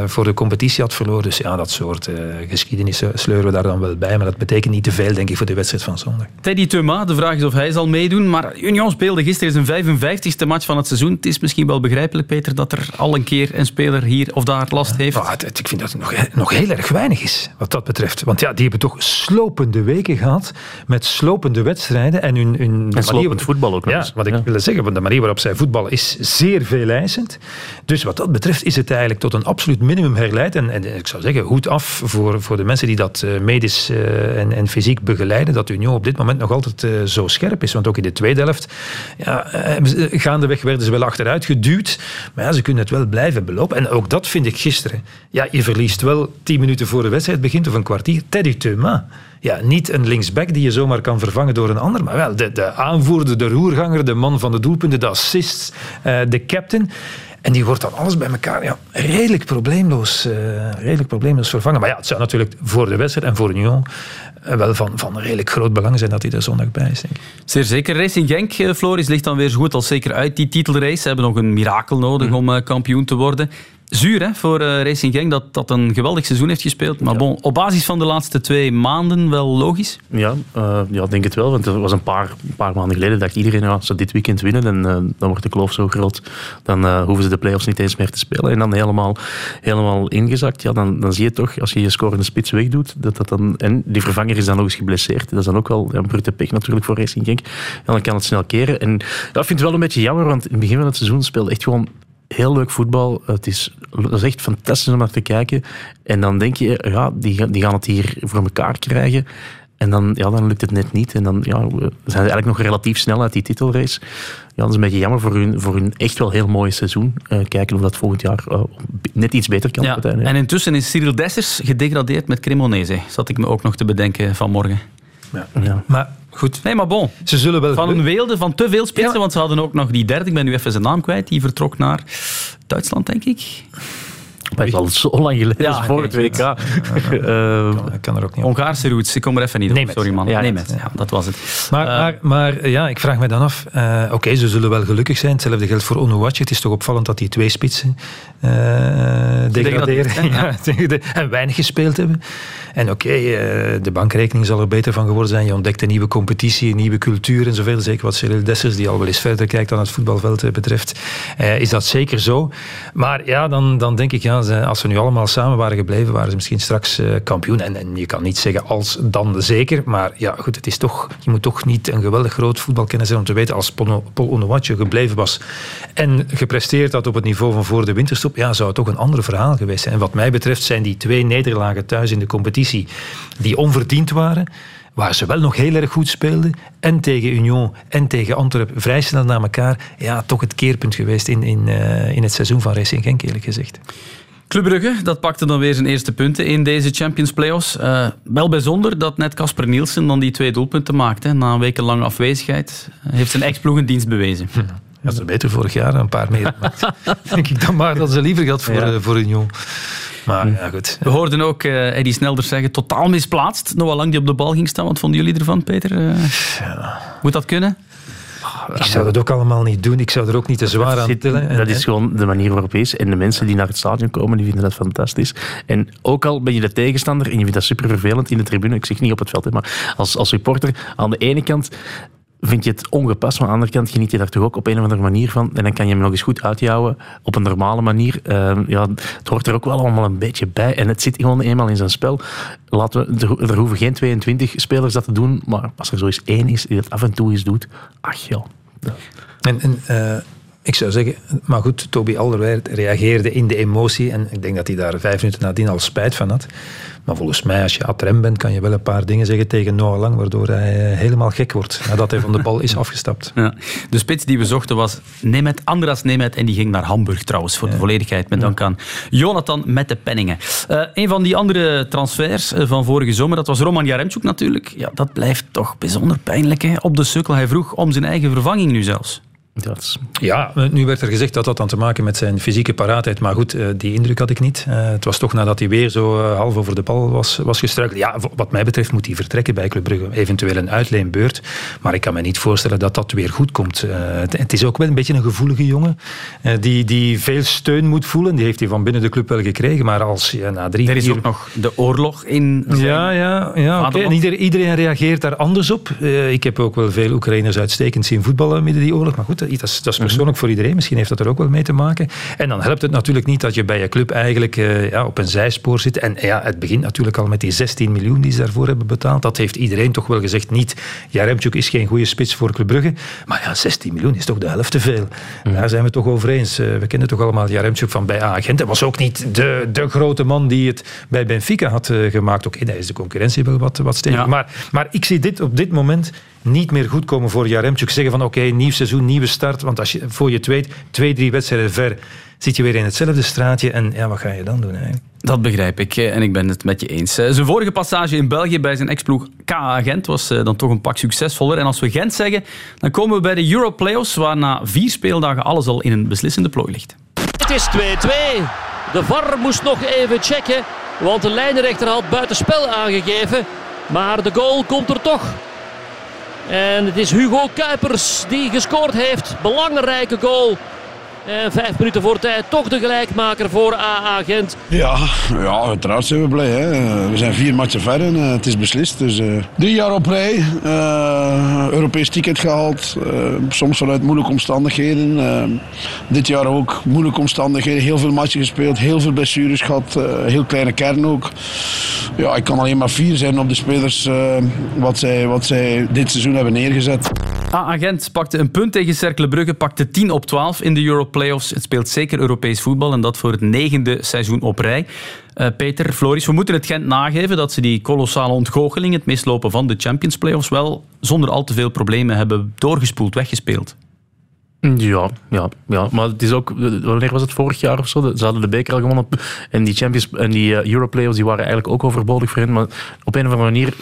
voor de competitie had verloren. Dus ja, dat soort geschiedenissen sleuren we daar dan wel bij. Maar dat betekent niet te veel, denk ik, voor de wedstrijd van zondag. Teddy Thuma, de vraag is of hij zal meedoen. Maar Union speelde gisteren zijn 55ste match van het seizoen. Het is misschien wel begrijpelijk, Peter, dat er al een keer een speler hier of daar last heeft? Ja, het, ik vind dat het nog, nog heel erg weinig is, wat dat betreft. Want ja, die hebben toch slopende weken gehad met slopende wedstrijden. En, hun, hun en slopend voetbal ook nog Ja, wat ik ja. wilde zeggen, want de manier waarop zij voetballen is zeer veeleisend. Dus wat dat betreft is het eigenlijk tot een absoluut minimum herleid. En, en ik zou zeggen, goed af voor, voor de mensen die dat uh, medisch uh, en, en fysiek begeleiden, dat Union op dit moment nog altijd uh, zo scherp is. Want ook in de tweede helft, ja, gaandeweg werden ze wel achteruit geduwd. Maar ze kunnen het wel blijven belopen. En ook dat vind ik gisteren. Ja, je verliest wel tien minuten voor de wedstrijd begint of een kwartier. Teddy Thuma. Ja, niet een linksback die je zomaar kan vervangen door een ander, maar wel de, de aanvoerder, de roerganger, de man van de doelpunten, de assist, uh, de captain. En die wordt dan alles bij elkaar ja, redelijk, probleemloos, uh, redelijk probleemloos vervangen. Maar ja, het zou natuurlijk voor de wedstrijd en voor Union wel van, van redelijk groot belang zijn dat hij er zondag bij is. Denk ik. Zeer zeker. Racing Genk, Floris, ligt dan weer zo goed als zeker uit die titelrace. Ze hebben nog een mirakel nodig mm. om uh, kampioen te worden. Zuur hè, voor uh, Racing Genk dat dat een geweldig seizoen heeft gespeeld. Maar ja. bon, op basis van de laatste twee maanden wel logisch? Ja, uh, ja denk het wel. Want er was een paar, een paar maanden geleden dacht iedereen, ja, als ze dit weekend winnen, en, uh, dan wordt de kloof zo groot, dan hoeven ze de play-offs niet eens meer te spelen. En dan helemaal, helemaal ingezakt. Ja, dan, dan zie je toch, als je je scorende spits wegdoet, dat dat dan... En die vervanger is dan nog eens geblesseerd. Dat is dan ook wel een brute pech natuurlijk voor Racing Genk. En dan kan het snel keren. En ik vind het wel een beetje jammer, want in het begin van het seizoen speelde echt gewoon heel leuk voetbal. Het is, echt fantastisch om naar te kijken. En dan denk je, ja, die, die gaan het hier voor elkaar krijgen. En dan, ja, dan lukt het net niet. En dan ja, zijn eigenlijk nog relatief snel uit die titelrace. Ja, dat is een beetje jammer voor hun, voor hun echt wel heel mooie seizoen. Uh, kijken of dat volgend jaar uh, net iets beter kan. Ja, en intussen is Cyril Dessers gedegradeerd met Cremonese. Zat ik me ook nog te bedenken vanmorgen. Ja. ja. Maar goed. Nee, maar bon. Ze zullen wel... Van een weelde van te veel spitsen, ja. want ze hadden ook nog die derde, ik ben nu even zijn naam kwijt, die vertrok naar Duitsland, denk ik. Dat is al zo lang geleden, ja, voor het WK. Uh, uh, kan er ook niet Hongaarse roots, ik kom er even niet op. Sorry man. Ja, nee, met. Ja, dat was het. Maar, uh, maar, maar, ja, ik vraag me dan af, uh, oké, okay, ze zullen wel gelukkig zijn. Hetzelfde geldt voor Onuwachi. Het is toch opvallend dat die twee spitsen degraderen ja. en weinig gespeeld hebben. En oké, okay, de bankrekening zal er beter van geworden zijn. Je ontdekt een nieuwe competitie, een nieuwe cultuur en zoveel. Zeker wat Cyril Dessers, die al wel eens verder kijkt dan het voetbalveld betreft, is dat zeker zo. Maar ja, dan, dan denk ik, ja, als ze nu allemaal samen waren gebleven, waren ze misschien straks uh, kampioen. En, en, je kan niet zeggen als dan zeker, maar ja, goed, het is toch, je moet toch niet een geweldig groot voetbalkennis hebben om te weten als Paul Onuachu gebleven was en gepresteerd had op het niveau van voor de winterstop, ja, zou het toch een ander verhaal geweest zijn. En wat mij betreft zijn die twee nederlagen thuis in de competitie die onverdiend waren, waar ze wel nog heel erg goed speelden. En tegen Union en tegen Antwerpen vrij snel na elkaar. Ja, toch het keerpunt geweest in, in, uh, in het seizoen van Racing Genk, eerlijk gezegd. Club Brugge, dat pakte dan weer zijn eerste punten in deze Champions Playoffs. Uh, wel bijzonder dat net Casper Nielsen dan die twee doelpunten maakte. Na een wekenlange afwezigheid heeft zijn ex-ploeg een dienst bewezen. Ja, ze beter vorig jaar een paar meer. denk ik dan maar dat ze liever gehad voor, ja. voor Union. Maar ja, goed. We hoorden ook uh, Eddie Snelder zeggen, totaal misplaatst. Noah Lang die op de bal ging staan. Wat vonden jullie ervan, Peter? Uh, ja. Moet dat kunnen? Ik zou dat ook allemaal niet doen. Ik zou er ook niet te zwaar aan tillen. Dat is gewoon de manier waarop is. En de mensen die naar het stadion komen, die vinden dat fantastisch. En ook al ben je de tegenstander en je vindt dat super vervelend in de tribune, ik zeg niet op het veld, maar als, als supporter, aan de ene kant vind je het ongepast, maar aan de andere kant geniet je daar toch ook op een of andere manier van. En dan kan je hem nog eens goed uitjouwen op een normale manier. Uh, ja, het hoort er ook wel allemaal een beetje bij. En het zit gewoon eenmaal in zijn spel. Laten we, er, hoeven geen 22 spelers dat te doen, maar als er zo eens één is die dat af en toe eens doet, ach ja. En, en uh, ik zou zeggen, maar goed, Toby Alderweireld reageerde in de emotie en ik denk dat hij daar vijf minuten nadien al spijt van had. Maar volgens mij, als je atrem bent, kan je wel een paar dingen zeggen tegen Noah Lang, waardoor hij helemaal gek wordt nadat hij van de bal is afgestapt. Ja. De spits die we zochten was Nemet, Andras Nemet, en die ging naar Hamburg trouwens, voor de volledigheid, met dank aan Jonathan met de penningen. Uh, een van die andere transfers van vorige zomer, dat was Roman Jaremchuk natuurlijk. Ja, dat blijft toch bijzonder pijnlijk hè? op de sukkel. Hij vroeg om zijn eigen vervanging nu zelfs. Dat Ja, nu werd er gezegd dat dat dan te maken met zijn fysieke paraatheid. Maar goed, die indruk had ik niet. Het was toch nadat hij weer zo half over de bal was, was gestruikeld. Ja, wat mij betreft moet hij vertrekken bij Club Brugge. Eventueel een uitleenbeurt. Maar ik kan me niet voorstellen dat dat weer goed komt. Het is ook wel een beetje een gevoelige jongen. Die, die veel steun moet voelen. Die heeft hij van binnen de club wel gekregen. Maar als je na drie... Er is ook nog de oorlog in... Ja, ja, ja. En iedereen reageert daar anders op. Ik heb ook wel veel Oekraïners uitstekend zien voetballen midden die oorlog. Maar goed, dat is, dat is persoonlijk voor iedereen. Misschien heeft dat er ook wel mee te maken. En dan helpt het natuurlijk niet dat je bij je club eigenlijk uh, ja, op een zijspoor zit. En ja, het begint natuurlijk al met die 16 miljoen die ze daarvoor hebben betaald. Dat heeft iedereen toch wel gezegd. Niet, Jaremchuk is geen goede spits voor Club Brugge. Maar ja, 16 miljoen is toch de helft te veel. Daar zijn we toch over eens. Uh, we kennen toch allemaal Jaremchuk van bij A-agent. Hij was ook niet de, de grote man die het bij Benfica had uh, gemaakt. Oké, okay, daar is de concurrentie wel wat, wat stevig. Ja. Maar, maar ik zie dit op dit moment niet meer goed komen voor Jaremchuk. Zeggen van oké, okay, nieuw seizoen, nieuwe start. Want als je, voor je het weet, twee, drie wedstrijden ver, zit je weer in hetzelfde straatje. En ja, wat ga je dan doen eigenlijk? Dat begrijp ik en ik ben het met je eens. Zijn vorige passage in België bij zijn ex-ploeg KA Gent was dan toch een pak succesvoller. En als we Gent zeggen, dan komen we bij de Euro Playoffs, waar na vier speeldagen alles al in een beslissende plooi ligt. Het is 2-2. De VAR moest nog even checken, want de lijnrechter had buitenspel aangegeven. Maar de goal komt er toch. En het is Hugo Kuipers die gescoord heeft. Belangrijke goal. En vijf minuten voor tijd toch de gelijkmaker voor AA Gent. Ja, ja uiteraard zijn we blij. Hè. We zijn vier matchen ver en uh, het is beslist. Dus, uh, drie jaar op rij. Europees ticket gehaald. soms vanuit moeilijke omstandigheden. dit jaar ook moeilijke omstandigheden. Heel veel matchen gespeeld. Heel veel blessures gehad. heel kleine kern ook. Ja, ik kan alleen maar fier zijn op de spelers. wat, zij, wat zij dit seizoen hebben neergezet. AA Gent pakte een punt tegen Cercle Brugge. Pakte 10 op 12 in de Euro playoffs. Het speelt zeker Europees voetbal en dat voor het negende seizoen op rij. Uh, Peter, Floris, we moeten het Gent nageven dat ze die kolossale ontgoocheling, het mislopen van de Champions Playoffs, wel zonder al te veel problemen hebben doorgespoeld, weggespeeld. Ja, ja, ja, maar het is ook, wanneer was het vorig jaar of zo? Ze hadden de beker al gewonnen en die Champions en die uh, Europlayoffs die waren eigenlijk ook overbodig voor hen. Maar op een of andere manier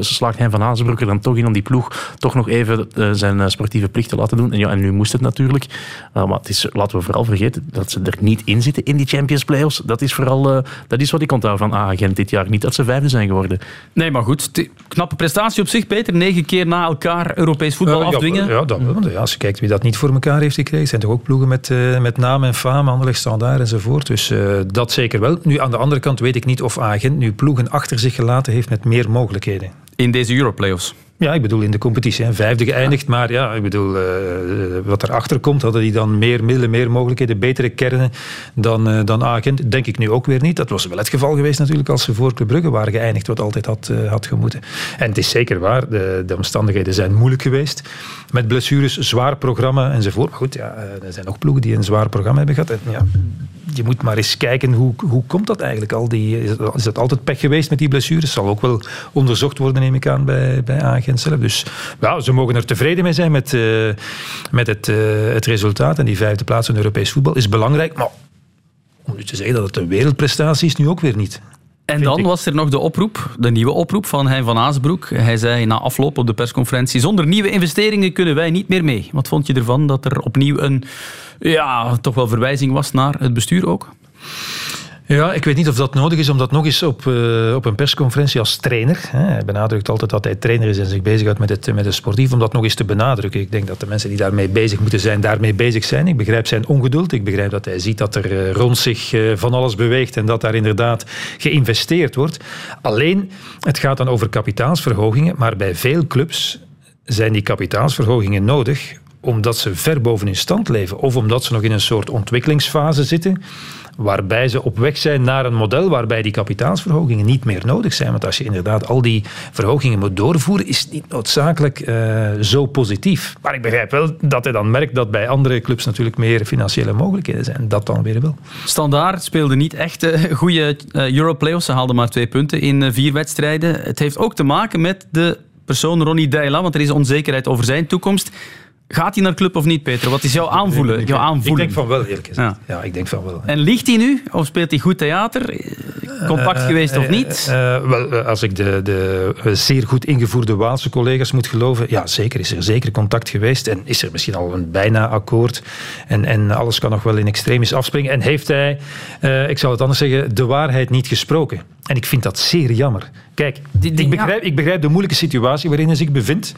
slaagt hij van Hazenbroek er dan toch in om die ploeg toch nog even uh, zijn sportieve plicht te laten doen. En, ja, en nu moest het natuurlijk. maar het is, laten we vooral vergeten dat ze er niet in zitten in die Champions Playoffs. Dat is vooral dat is wat ik onthoud van A-agent dit jaar. Niet dat ze vijfde zijn geworden. Nee, maar goed. Knappe prestatie op zich, Peter. Negen keer na elkaar Europees voetbal afdwingen. Ja, dat, ja, als je kijkt wie dat niet voor elkaar heeft gekregen. zijn toch ook ploegen met, uh, met naam en faam, Anderlecht, Standaard enzovoort. Dus uh, dat zeker wel. Nu, aan de andere kant weet ik niet of Agent nu ploegen achter zich gelaten heeft met meer mogelijkheden. In deze Europlayoffs? Ja, ik bedoel in de competitie. Hè. Vijfde geëindigd, maar ja, ik bedoel, uh, wat erachter komt, hadden die dan meer middelen, meer mogelijkheden, betere kernen dan, uh, dan Agent. Denk ik nu ook weer niet. Dat was wel het geval geweest natuurlijk als ze voor Club Brugge waren geëindigd, wat altijd had, had gemoeten. En het is zeker waar, de, de omstandigheden zijn moeilijk geweest. Met blessures, zwaar programma enzovoort. Maar goed, ja, er zijn nog ploegen die een zwaar programma hebben gehad. Ja, je moet maar eens kijken hoe, hoe komt dat eigenlijk al? Die, is dat altijd pech geweest met die blessures? Zal ook wel onderzocht worden, neem ik aan, bij, bij Agent zelf. Dus ja, ze mogen er tevreden mee zijn met, uh, met het, uh, het resultaat. En die vijfde plaats in Europees voetbal is belangrijk. Maar om nu te zeggen dat het een wereldprestatie is, nu ook weer niet. En dan was er nog de oproep, de nieuwe oproep van Hein van Azenbroek. Hij zei na afloop op de persconferentie: zonder nieuwe investeringen kunnen wij niet meer mee. Wat vond je ervan dat er opnieuw een ja, toch wel verwijzing was naar het bestuur ook? Ja, ik weet niet of dat nodig is om dat nog eens op, uh, op een persconferentie als trainer. Hè, hij benadrukt altijd dat hij trainer is en zich bezighoudt met het, met het sportief, om dat nog eens te benadrukken. Ik denk dat de mensen die daarmee bezig moeten zijn, daarmee bezig zijn. Ik begrijp zijn ongeduld. Ik begrijp dat hij ziet dat er uh, rond zich uh, van alles beweegt en dat daar inderdaad geïnvesteerd wordt. Alleen, het gaat dan over kapitaalsverhogingen, maar bij veel clubs zijn die kapitaalsverhogingen nodig omdat ze ver boven hun stand leven of omdat ze nog in een soort ontwikkelingsfase zitten waarbij ze op weg zijn naar een model waarbij die kapitaalsverhogingen niet meer nodig zijn. Want als je inderdaad al die verhogingen moet doorvoeren, is het niet noodzakelijk uh, zo positief. Maar ik begrijp wel dat hij dan merkt dat bij andere clubs natuurlijk meer financiële mogelijkheden zijn. Dat dan weer wel. Standaard speelde niet echt uh, goede uh, Europlayoffs. Ze haalden maar twee punten in vier wedstrijden. Het heeft ook te maken met de persoon Ronnie Deila, want er is onzekerheid over zijn toekomst. Gaat hij naar club of niet, Peter? Wat is jouw aanvoelen? Ik, jouw aanvoelen? ik denk van wel, eerlijk gezegd. Ja. ja. ik denk van wel. En ligt hij nu? Of speelt hij goed theater? Contact uh, geweest of niet? Uh, wel, als ik de, de zeer goed ingevoerde Waalse collega's moet geloven, ja, zeker is er zeker contact geweest. En is er misschien al een bijna akkoord. En, en alles kan nog wel in extremis afspringen. En heeft hij, ik zal het anders zeggen, de waarheid niet gesproken. En ik vind dat zeer jammer. Kijk, ik, begrijp, ik begrijp de moeilijke situatie waarin hij zich bevindt.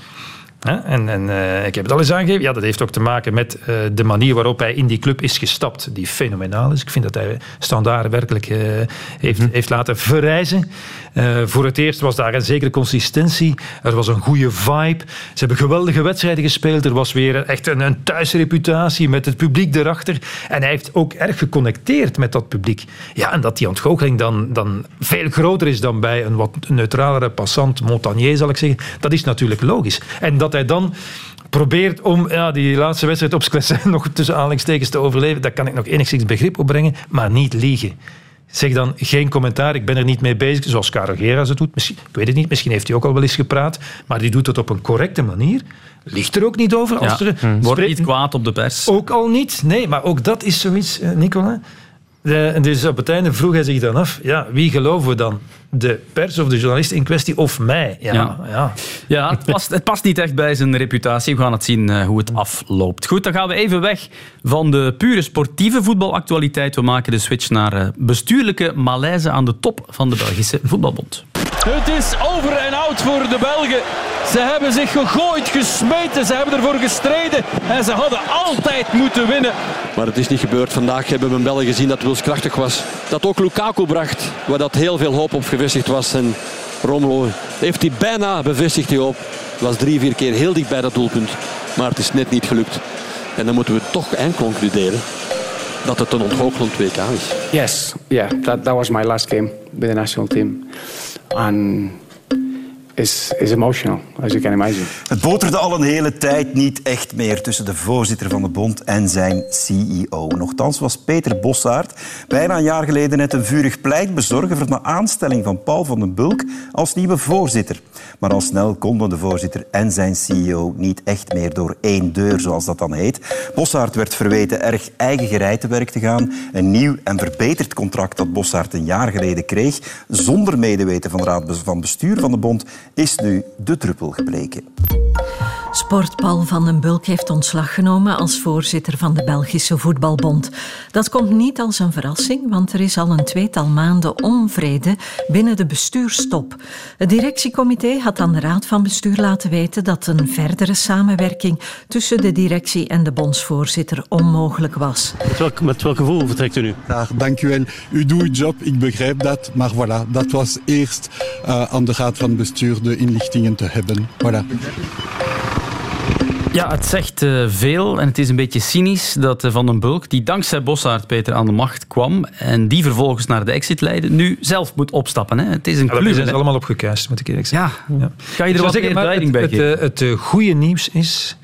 En, en uh, ik heb het al eens aangegeven. Ja, dat heeft ook te maken met uh, de manier waarop hij in die club is gestapt, die fenomenaal is. Ik vind dat hij standaard werkelijk uh, heeft, hm. heeft laten verrijzen. Voor het eerst was daar een zekere consistentie. Er was een goede vibe. Ze hebben geweldige wedstrijden gespeeld. Er was weer echt een, een thuisreputatie met het publiek erachter. En hij heeft ook erg geconnecteerd met dat publiek. Ja, en dat die ontgoocheling dan, dan veel groter is dan bij een wat neutralere passant, montagnier zal ik zeggen, dat is natuurlijk logisch. En dat dat hij dan probeert om ja, die laatste wedstrijd op Sclessin nog tussen aanhalingstekens te overleven, daar kan ik nog enigszins begrip op brengen, maar niet liegen. Zeg dan geen commentaar, ik ben er niet mee bezig, zoals Caro Geras het doet. Misschien, ik weet het niet, misschien heeft hij ook al wel eens gepraat, maar die doet het op een correcte manier. Ligt er ook niet over. Als ja, er hm. Wordt niet kwaad op de pers. Ook al niet, nee, maar ook dat is zoiets, eh, Nicola. De, dus op het einde vroeg hij zich dan af, ja, wie geloven we dan? De pers of de journalist in kwestie of mij? Ja, ja. ja. ja het, past, het past niet echt bij zijn reputatie. We gaan het zien uh, hoe het afloopt. Goed, dan gaan we even weg van de pure sportieve voetbalactualiteit. We maken de switch naar uh, bestuurlijke malaise aan de top van de Belgische Voetbalbond. Het is over en out voor de Belgen. Ze hebben zich gegooid, gesmeten, ze hebben ervoor gestreden en ze hadden altijd moeten winnen. Maar het is niet gebeurd. Vandaag hebben we een Belgen gezien dat wilskrachtig was. Dat ook Lukaku bracht, waar dat heel veel hoop op gevestigd was. En Romelo heeft hij bijna bevestigd die hoop. Was drie, vier keer heel dicht bij dat doelpunt. Maar het is net niet gelukt. En dan moeten we toch eind concluderen dat het een ontgoochelend WK is. Yes, yeah, that, that was my last game with the national team. And is, is emotional, as you can imagine. Het boterde al een hele tijd niet echt meer tussen de voorzitter van de bond en zijn CEO. Nochtans was Peter Bossaert bijna een jaar geleden net een vurig pleit bezorgen voor de aanstelling van Paul van den Bulk als nieuwe voorzitter. Maar al snel konden de voorzitter en zijn CEO niet echt meer door één deur, zoals dat dan heet. Bossaert werd verweten erg eigengereid te werk te gaan. Een nieuw en verbeterd contract dat Bossaert een jaar geleden kreeg, zonder medeweten van de raad van bestuur van de bond, is nu de druppel gebleken. Sport Paul van den Bulk heeft ontslag genomen als voorzitter van de Belgische Voetbalbond. Dat komt niet als een verrassing, want er is al een tweetal maanden onvrede binnen de bestuurstop. Het directiecomité had aan de raad van bestuur laten weten dat een verdere samenwerking tussen de directie en de bondsvoorzitter onmogelijk was. Met welk, met welk gevoel vertrekt u nu? Ja, dank u wel. U doet uw job, ik begrijp dat. Maar voilà, dat was eerst uh, aan de raad van bestuur de inlichtingen te hebben. Voilà. Ja, het zegt uh, veel en het is een beetje cynisch dat uh, Van den Bulk, die dankzij Bossaert Peter aan de macht kwam en die vervolgens naar de exit leidde, nu zelf moet opstappen. Hè. Het is een ja, klus. zijn ze allemaal opgekuist, moet ik eerlijk zeggen. Ja. ja. Ga je er wat meer duiding bij het, geven? Het, het, het goede nieuws is,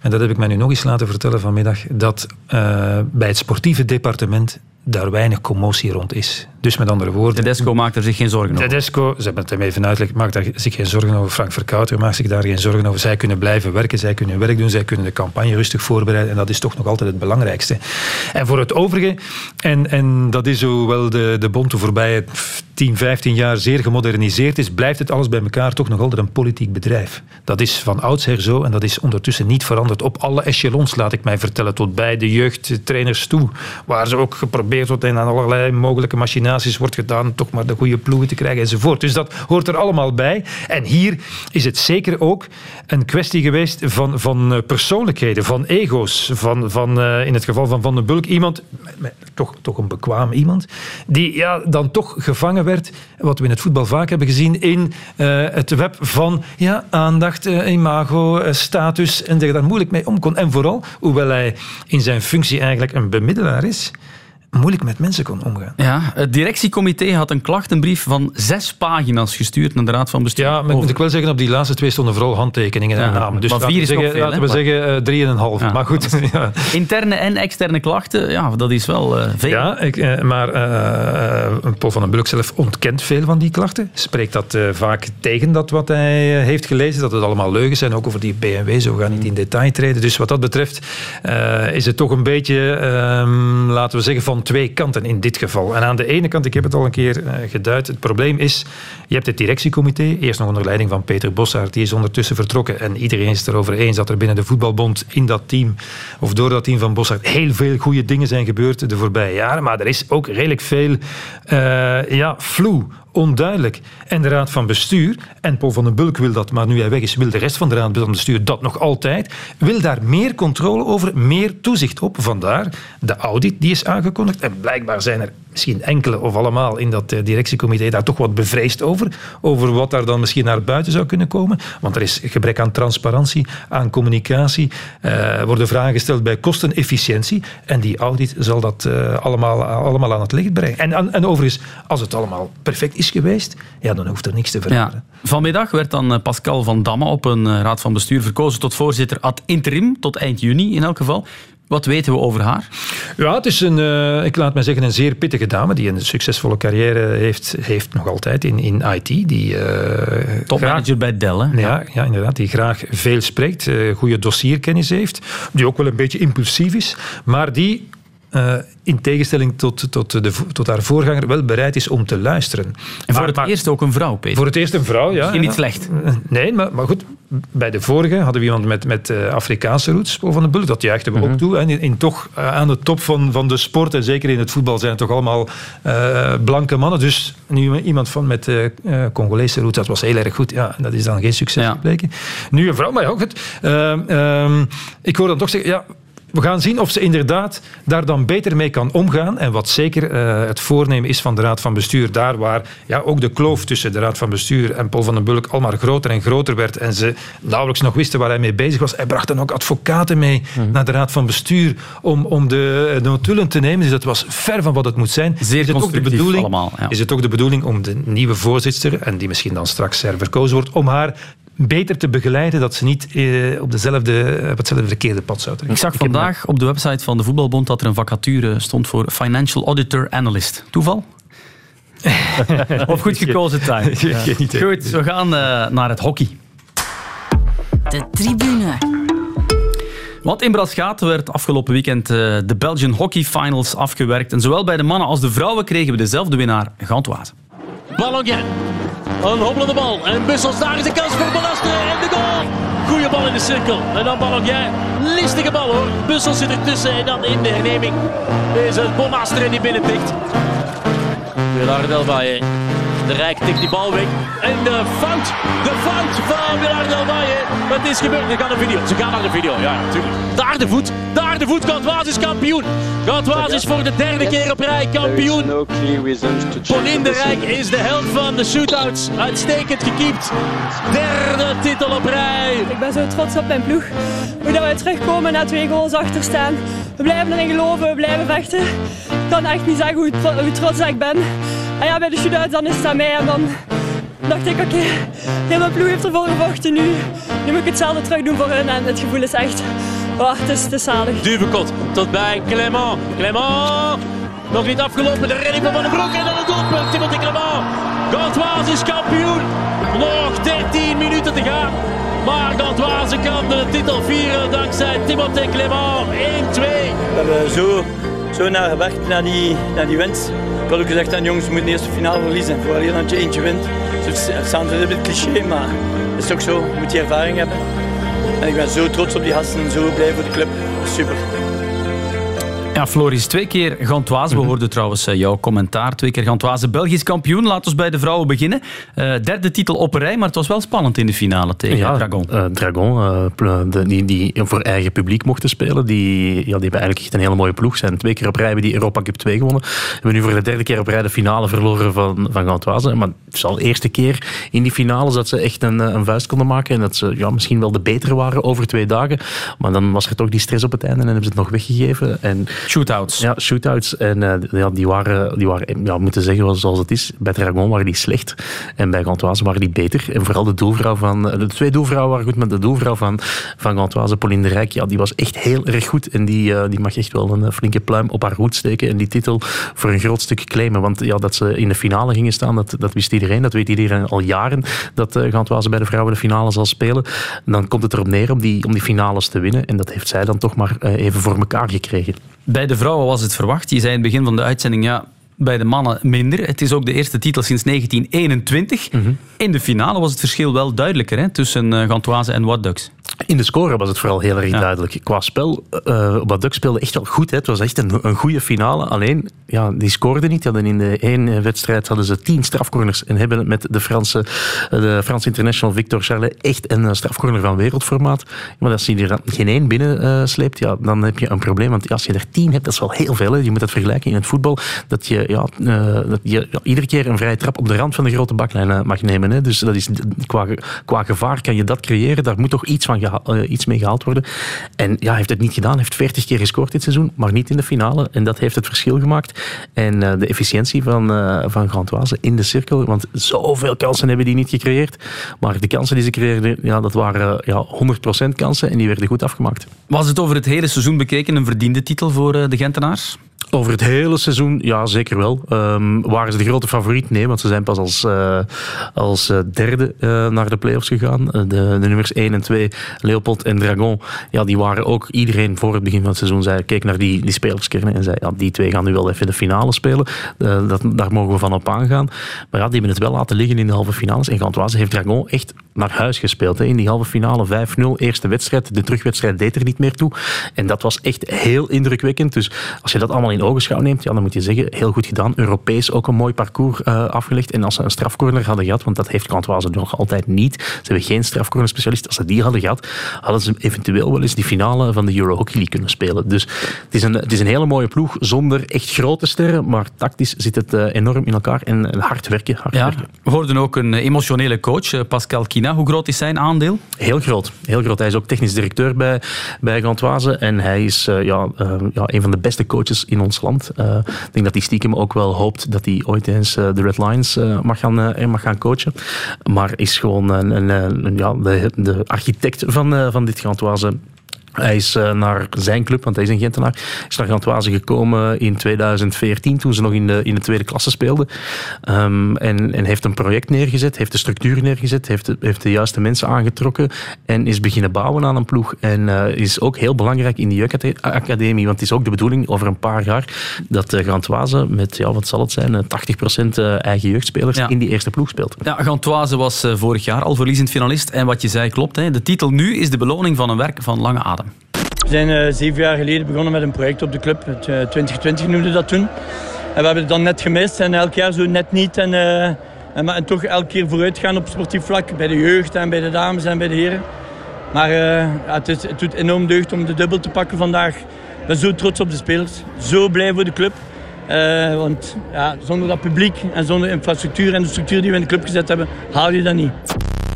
en dat heb ik mij nu nog eens laten vertellen vanmiddag, dat uh, bij het sportieve departement daar weinig commotie rond is. Dus met andere woorden... Tedesco maakt er zich geen zorgen over. Tedesco, ze hebben het hem even uitgelegd, maakt daar zich geen zorgen over. Frank Verkouter maakt zich daar geen zorgen over. Zij kunnen blijven werken, zij kunnen hun werk doen, zij kunnen de campagne rustig voorbereiden. En dat is toch nog altijd het belangrijkste. En voor het overige, en, en dat is zowel de, de bond de voorbije 10, 15 jaar zeer gemoderniseerd is, blijft het alles bij elkaar toch nog altijd een politiek bedrijf. Dat is van oudsher zo en dat is ondertussen niet veranderd. Op alle echelons, laat ik mij vertellen, tot bij de jeugdtrainers toe. Waar ze ook geprobeerd wordt en aan allerlei mogelijke machinaties wordt gedaan, toch maar de goede ploegen te krijgen enzovoort. Dus dat hoort er allemaal bij. En hier is het zeker ook een kwestie geweest van, van eh, persoonlijkheden, van ego's. Van, van, uh, in het geval van Van den Bulk, iemand, toch, toch een bekwaam iemand, die ja, dan toch gevangen werd, wat we in het voetbal vaak hebben gezien, in uh, het web van ja, aandacht, imago, status en dat je daar moeilijk mee om kon. En vooral, hoewel hij in zijn functie eigenlijk een bemiddelaar is, moeilijk met mensen kon omgaan. Ja, het directiecomité had een klachtenbrief van zes pagina's gestuurd naar de Raad van Bestuur. Ja, maar moet ik wel zeggen, op die laatste twee stonden vooral handtekeningen en Ja, namen. Dus maar laten vier nog zeggen, veel, laten we zeggen eh, drieënhalf. Ja, maar goed, ja. Interne en externe klachten, ja, dat is wel eh, veel. Ja, ik, eh, maar eh, eh, Paul van den Bulk zelf ontkent veel van die klachten. Spreekt dat eh, vaak tegen dat wat hij heeft gelezen, dat het allemaal leugens zijn, ook over die BMW, zo gaan niet in detail treden. Dus wat dat betreft eh, is het toch een beetje, ehm, laten we zeggen, van twee kanten in dit geval. En aan de ene kant, ik heb het al een keer eh, geduid, het probleem is, je hebt het directiecomité, eerst nog onder leiding van Peter Bossaert, die is ondertussen vertrokken en iedereen is het erover eens dat er binnen de voetbalbond in dat team, of door dat team van Bossaert, heel veel goede dingen zijn gebeurd de voorbije jaren, maar er is ook redelijk veel eh, ja, vloe, onduidelijk. En de Raad van Bestuur, en Paul van den Bulk wil dat, maar nu hij weg is, wil de rest van de Raad van Bestuur dat nog altijd, wil daar meer controle over, meer toezicht op. Vandaar de audit die is aangekondigd. En blijkbaar zijn er misschien enkele of allemaal in dat eh, directiecomité daar toch wat bevreesd over, over wat daar dan misschien naar buiten zou kunnen komen. Want er is gebrek aan transparantie, aan communicatie, eh, worden vragen gesteld bij kostenefficiëntie. En die audit zal dat eh, allemaal, allemaal aan het licht brengen. En, en, en overigens, als het allemaal perfect is geweest, ja, dan hoeft er niks te veranderen. Vanmiddag werd dan Pascal van Damme op een raad van bestuur verkozen tot voorzitter ad interim, tot eind juni in elk geval. Wat weten we over haar? Ja, het is een, eh, ik laat maar zeggen, een zeer pittige dame die een succesvolle carrière heeft, heeft nog altijd in, in IT. Die, eh, Topmanager bij Dell, hè? Ja, ja, inderdaad. Die graag veel spreekt, eh, goede dossierkennis heeft, die ook wel een beetje impulsief is, maar die eh, in tegenstelling tot, tot, de, tot haar voorganger wel bereid is om te luisteren. En voor Maar- het eerst ook een vrouw, Peter. voor het eerst een vrouw, ja. Misschien niet ja. slecht. Nee, maar, maar goed. Bij de vorige hadden we iemand met, met eh, Afrikaanse roots, van den Bulk. Dat juichten we Mhm. ook toe. En in, in toch eh, aan de top van, van de sport, en zeker in het voetbal, zijn het toch allemaal eh, blanke mannen. Dus nu iemand van met eh eh, Congolese roots, dat was heel erg goed. Ja, dat is dan geen succes gebleken. Nu een vrouw, maar ja, ook het. Ehm, ehm, ik hoor dan toch zeggen, ja, we gaan zien of ze inderdaad daar dan beter mee kan omgaan. En wat zeker eh, het voornemen is van de Raad van Bestuur, daar waar ja, ook de kloof tussen de Raad van Bestuur en Paul van den Bulk al maar groter en groter werd en ze nauwelijks nog wisten waar hij mee bezig was. Hij bracht dan ook advocaten mee naar de Raad van Bestuur om, om de notulen te nemen. Dus dat was ver van wat het moet zijn. Zeer is het ook de bedoeling, allemaal, ja. Is het ook de bedoeling om de nieuwe voorzitter, en die misschien dan straks herverkozen wordt, om haar beter te begeleiden, dat ze niet eh, op, dezelfde, op hetzelfde verkeerde pad zou Ik zag vandaag op de website van de voetbalbond dat er een vacature stond voor Financial Auditor Analyst. Toeval? of goed gekozen idee. Goed, we gaan eh, naar het hockey. De tribune. Want in Braschaat werd afgelopen weekend eh, de Belgian Hockey Finals afgewerkt. En zowel bij de mannen als de vrouwen kregen we dezelfde winnaar, Gantwaard. Ballongen. Een hobbelende bal. En Bussels, daar is de kans voor Belaste. En de goal. Goeie bal in de cirkel. En dan Ballongen. Listige bal hoor. Bussels zit ertussen. En dan in de herneming is het Bonaster die binnen tikt. Willard Delvaye. De Rijk tikt die bal weg. En de fout. De fout van Willard. Wat is gebeurd? Ze gaan naar de video. Ze gaan naar de video. Ja, natuurlijk. Daar de voet. Daar de voet. Gantwaas is kampioen. Gantwaas is voor de derde keer op rij kampioen. Pauline de Rijk is de held van de shootouts. Uitstekend gekiept. Derde titel op rij. Ik ben zo trots op mijn ploeg. Hoe dat we terugkomen na twee goals achter staan. We blijven erin geloven, we blijven vechten. Ik kan echt niet zeggen hoe, hoe trots ik ben. En ja, bij de shootout dan is het aan mij. En dan dacht ik, oké, heel mijn ploeg heeft ervoor gevochten. Nu, nu moet ik hetzelfde terug doen voor hun. En het gevoel is echt, oh, het, is, is zalig. Duvekot tot bij Clement. Clement. Nog niet afgelopen, de redding van Van den Broek en dan het doelpunt. Timothy Clement. Gantoise is kampioen. Nog 13 minuten te gaan. Maar Gantoise kan de titel vieren dankzij Timothée Clement. 1-2. We hebben zo, zo naar gewerkt, naar die, naar die winst. Ik had ook gezegd aan jongens, we moeten eerst de finale verliezen. Voor hier dat je eentje wint. Het sounds een beetje cliché, maar het is ook zo. Je moet die ervaring hebben. En ik ben zo trots op die gasten en zo blij voor de club. Super. Ja, Floris, twee keer Gantoise. We hoorden trouwens eh, jouw commentaar. Twee keer Gantoise, Belgisch kampioen. Laten we bij de vrouwen beginnen. Uh, derde titel op een rij, maar het was wel spannend in de finale tegen ja, Dragon. Uh, Dragon, die, die voor eigen publiek mochten spelen, die, ja, die hebben eigenlijk echt een hele mooie ploeg. Zijn twee keer op rij hebben die Europa Cup 2 gewonnen. Hebben nu voor de derde keer op rij de finale verloren van, van Gantoise. Maar het is al de eerste keer in die finale dat ze echt een, een vuist konden maken. En dat ze ja, misschien wel de betere waren over twee dagen. Maar dan was er toch die stress op het einde en hebben ze het nog weggegeven. En Shootouts. Ja, shootouts. En uh, ja, die waren, die waren ja, moeten zeggen zoals het is. Bij Dragon waren die slecht. En bij Gantoise waren die beter. En vooral de doelvrouw van... De twee doelvrouwen waren goed, maar de doelvrouw van, van Gantoise, Pauline de Rijk, ja, die was echt heel erg goed. En die, die mag echt wel een flinke pluim op haar hoed steken. En die titel voor een groot stuk claimen. Want ja, dat ze in de finale gingen staan, dat, dat wist iedereen. Dat weet iedereen al jaren. Dat uh, Gantoise bij de vrouwen de finale zal spelen. En dan komt het erop neer om die, om die finales te winnen. En dat heeft zij dan toch maar even voor elkaar gekregen. Bij de vrouwen was het verwacht. Je zei in het begin van de uitzending, ja, bij de mannen minder. Het is ook de eerste titel sinds 1921. Mm -hmm. In de finale was het verschil wel duidelijker hè, tussen uh, Gantoise en What Ducks. In de score was het vooral heel erg ja. duidelijk. Qua spel, uh, What Ducks speelde echt wel goed. Hè. Het was echt een, een goede finale. Alleen, ja, die scoorden niet. Hadden in de één wedstrijd hadden ze tien strafcorners en hebben het met de Franse, de Franse international Victor Charlet echt een strafcorner van wereldformaat. Maar als je er geen één binnen uh, sleept, ja, dan heb je een probleem. Want als je er tien hebt, dat is wel heel veel. Hè. Je moet dat vergelijken in het voetbal. Dat je, ja, uh, dat je ja, iedere keer een vrije trap op de rand van de grote baklijn mag nemen. Hè. Dus dat is, qua, qua gevaar kan je dat creëren. Daar moet toch iets van uh, iets mee gehaald worden. En ja, hij heeft het niet gedaan. Hij heeft 40 keer gescoord dit seizoen, maar niet in de finale. En dat heeft het verschil gemaakt. En uh, de efficiëntie van, uh, van Gantoise in de cirkel, want zoveel kansen hebben die niet gecreëerd. Maar de kansen die ze creëerden, ja, dat waren ja, 100% kansen en die werden goed afgemaakt. Was het over het hele seizoen bekeken een verdiende titel voor de Gentenaars? Over het hele seizoen, ja, zeker wel. Um, waren ze de grote favoriet? Nee, want ze zijn pas als, uh, als uh, derde uh, naar de play-offs gegaan. De, de, nummers 1 en 2, Leopold en Dragon, ja, die waren ook... Iedereen voor het begin van het seizoen zei, keek naar die, die spelerskernen en zei, ja, die twee gaan nu wel even de finale spelen. dat, daar mogen we van op aangaan. Maar ja, die hebben het wel laten liggen in de halve finales. En Gantoise heeft Dragon echt naar huis gespeeld. Hè. In die halve finale 5-0, eerste wedstrijd. De terugwedstrijd deed er niet meer toe. En dat was echt heel indrukwekkend. Dus als je dat allemaal in ogenschouw neemt, ja, dan moet je zeggen, heel goed gedaan. Europees ook een mooi parcours uh, afgelegd. En als ze een strafcorner hadden gehad, want dat heeft Gantoise nog altijd niet. Ze hebben geen strafcorner specialist. Als ze die hadden gehad, hadden ze eventueel wel eens die finale van de Euro Hockey League kunnen spelen. Dus het is een, het is een hele mooie ploeg, zonder echt grote sterren. Maar tactisch zit het uh, enorm in elkaar en hard werken. Hard ja, werken. We hoorden ook een emotionele coach, Pascal Hoe groot is zijn aandeel? Heel groot. Heel groot. Hij is ook technisch directeur bij, bij Gantoise. En hij is uh, ja, ja, een van de beste coaches in ons land. Uh, ik denk dat hij stiekem ook wel hoopt dat hij ooit eens uh, de Red Lions mag, gaan, mag gaan coachen. Maar is gewoon een, een, een, ja, de, de architect van, van dit Gantoise. Hij is uh, naar zijn club, want hij is een Gentenaar, is naar Gantoise gekomen in 2014, toen ze nog in de, in de tweede klasse speelden. Um, en, en heeft een project neergezet, heeft de structuur neergezet, heeft de, heeft de juiste mensen aangetrokken en is beginnen bouwen aan een ploeg. En uh, is ook heel belangrijk in de jeugdacademie, want het is ook de bedoeling over een paar jaar dat uh, Gantoise met, ja, wat zal het zijn, 80% eigen jeugdspelers ja. in die eerste ploeg speelt. Ja, Gantoise was vorig jaar al verliezend finalist en wat je zei klopt. Hè. De titel nu is de beloning van een werk van lange adem. We zijn uh, zeven jaar geleden begonnen met een project op de club. Het, uh, 2020 noemde dat toen. En we hebben het dan net gemist en elk jaar zo net niet. En, uh, en, en toch elke keer vooruit gaan op sportief vlak. Bij de jeugd en bij de dames en bij de heren. Maar het, is, het doet enorm deugd om de dubbel te pakken vandaag. Ik ben zo trots op de spelers. Zo blij voor de club. want ja, zonder dat publiek en zonder infrastructuur en de structuur die we in de club gezet hebben, haal je dat niet.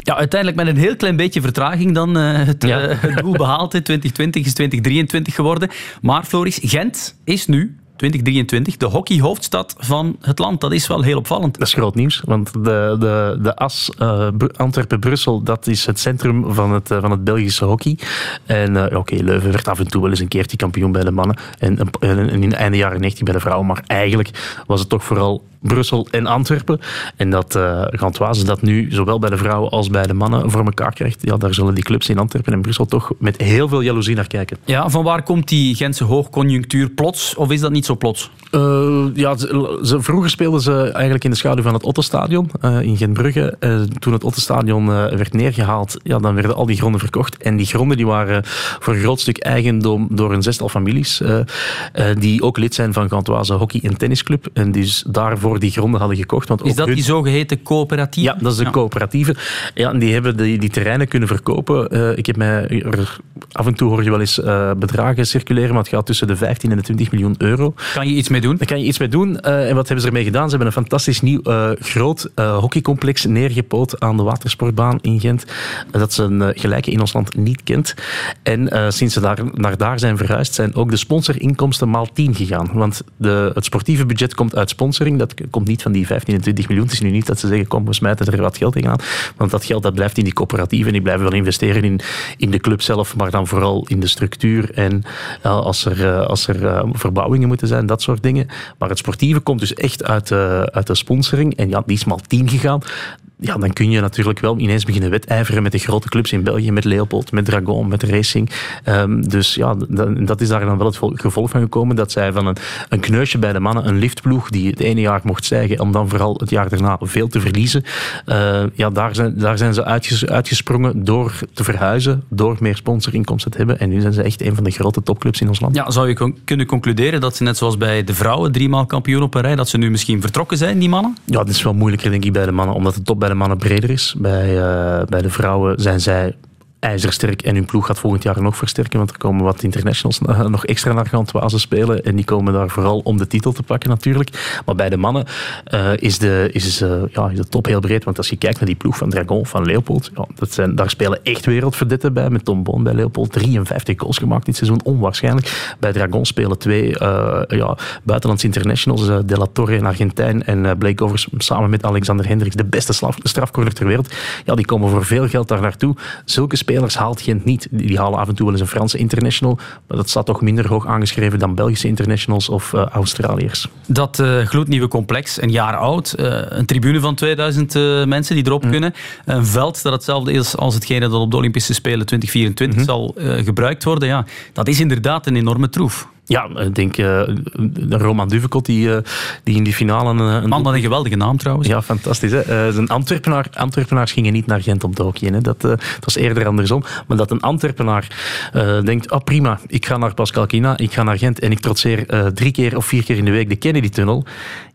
Ja, uiteindelijk met een heel klein beetje vertraging dan uh, het, ja. uh, het, doel behaald. 2020 is 2023 geworden. Maar Floris, Gent is nu 2023 de hockeyhoofdstad van het land. Dat is wel heel opvallend. Dat is groot nieuws, want de, de, de as uh, Antwerpen-Brussel, dat is het centrum van het, uh, van het Belgische hockey. En uh, oké, okay, Leuven werd af en toe wel eens een keertje kampioen bij de mannen en, en in de einde jaren 90 bij de vrouwen, maar eigenlijk was het toch vooral Brussel en Antwerpen. En dat uh, Gantoise dat nu zowel bij de vrouwen als bij de mannen voor elkaar krijgt. Ja, daar zullen die clubs in Antwerpen en Brussel toch met heel veel jaloezie naar kijken. Ja, van waar komt die Gentse hoogconjunctuur plots? Of is dat niet zo plots? Uh, ja, ze, ze, vroeger speelden ze eigenlijk in de schaduw van het Otto-stadion uh, in Gentbrugge. Uh, toen het Otto-stadion werd neergehaald, ja, dan werden al die gronden verkocht. En die gronden die waren voor een groot stuk eigendom door een zestal families, die ook lid zijn van Gantoise Hockey- en Tennisclub. En dus daarvoor die gronden hadden gekocht. Want is dat die zogeheten coöperatieve? Ja, dat is de ja. coöperatieve. Ja, en die hebben die, die terreinen kunnen verkopen. ik heb mij af en toe hoor je wel eens bedragen circuleren, maar het gaat tussen de 15 en de 20 miljoen euro. Kan je iets mee doen? Daar kan je iets mee doen. Uh, en wat hebben ze ermee gedaan? Ze hebben een fantastisch nieuw groot hockeycomplex neergepoot aan de watersportbaan in Gent. dat ze een gelijke in ons land niet kent. En sinds ze daar, naar daar zijn verhuisd, zijn ook de sponsorinkomsten maal 10 gegaan. Want de, het sportieve budget komt uit sponsoring. Dat komt niet van die 15 en 20 miljoen. Het is nu niet dat ze zeggen, kom, we smijten er wat geld tegenaan. Want dat geld dat blijft in die coöperatieven. En die blijven wel investeren in, in de club zelf, maar dan vooral in de structuur. En als er, als er verbouwingen moeten zijn, dat soort dingen. Maar het sportieve komt dus echt uit, uit de sponsoring. En ja, die is maar 10 gegaan ja, dan kun je natuurlijk wel ineens beginnen wedijveren met de grote clubs in België, met Leopold, met Dragon, met Racing. Um, dus ja, dat is daar dan wel het gevolg van gekomen, dat zij van een, een kneusje bij de mannen, een liftploeg die het ene jaar mocht stijgen, om dan vooral het jaar daarna veel te verliezen. Uh, ja, daar zijn, daar zijn ze uitges, uitgesprongen door te verhuizen, door meer sponsorinkomsten te hebben. En nu zijn ze echt een van de grote topclubs in ons land. Ja, zou je con kunnen concluderen dat ze net zoals bij de vrouwen, driemaal kampioen op een rij, dat ze nu misschien vertrokken zijn, die mannen? Ja, dat is wel moeilijker denk ik bij de mannen, omdat de top bij de mannen breder is. Bij, uh, bij de vrouwen zijn zij ijzersterk en hun ploeg gaat volgend jaar nog versterken, want er komen wat internationals nog extra naar Gantoise spelen en die komen daar vooral om de titel te pakken natuurlijk. Maar bij de mannen uh, is, de, is, uh, ja, is de top heel breed, want als je kijkt naar die ploeg van Dragon, van Leopold, ja, dat zijn, daar spelen echt wereldverdetten bij, met Tom Boon bij Leopold, 53 goals gemaakt dit seizoen, onwaarschijnlijk. Bij Dragon spelen twee uh, ja, buitenlandse internationals, De La Torre, een Argentijn en Blake Overs samen met Alexander Hendricks, de beste strafcorner ter wereld. Ja, die komen voor veel geld daar naartoe. Zulke spelers haalt Gent niet. Die halen af en toe wel eens een Franse international, maar dat staat toch minder hoog aangeschreven dan Belgische internationals of uh, Australiërs. Dat uh, gloednieuwe complex, een jaar oud, uh, een tribune van 2000 mensen die erop mm. kunnen, een veld dat hetzelfde is als hetgene dat op de Olympische Spelen 2024 mm -hmm. zal gebruikt worden, ja, dat is inderdaad een enorme troef. Ja, ik denk uh, Roman Duvekot, die, uh, die in die finale... Een, een Man, wat een geweldige naam trouwens. Ja, fantastisch. Hè? Uh, een Antwerpenaar, Antwerpenaars gingen niet naar Gent om te. Hè? Dat, dat was eerder andersom. Maar dat een Antwerpenaar denkt, oh prima, ik ga naar Pascal Kina, ik ga naar Gent en ik trotseer drie keer of vier keer in de week de Kennedy-tunnel.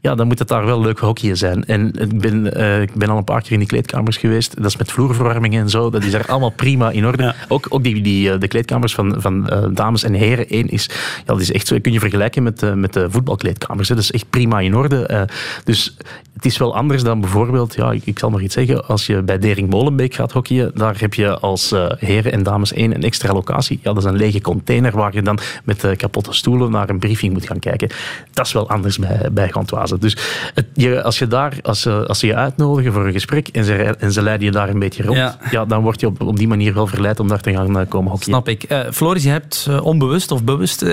Ja, dan moet het daar wel leuk hockeyen zijn. En ik ben, ik ben al een paar keer in die kleedkamers geweest. Dat is met vloerverwarming en zo. Dat is er allemaal prima in orde. Ja. Ook, ook die, die, de kleedkamers van, van dames en heren. Eén is... Ja, is echt zo, kun je vergelijken met, uh, met de voetbalkleedkamers. Hè. Dat is echt prima in orde. Dus het is wel anders dan bijvoorbeeld, ja, ik, ik, zal maar iets zeggen, als je bij Dering Molenbeek gaat hockeyen, daar heb je als uh, heren en dames één een extra locatie. Ja, dat is een lege container waar je dan met kapotte stoelen naar een briefing moet gaan kijken. Dat is wel anders bij, bij Gantoise. Dus het, je, als je daar, als, als ze je uitnodigen voor een gesprek en ze, en ze leiden je daar een beetje rond, ja. ja dan word je op, op die manier wel verleid om daar te gaan komen hockeyen. Snap ik. Floris, je hebt onbewust of bewust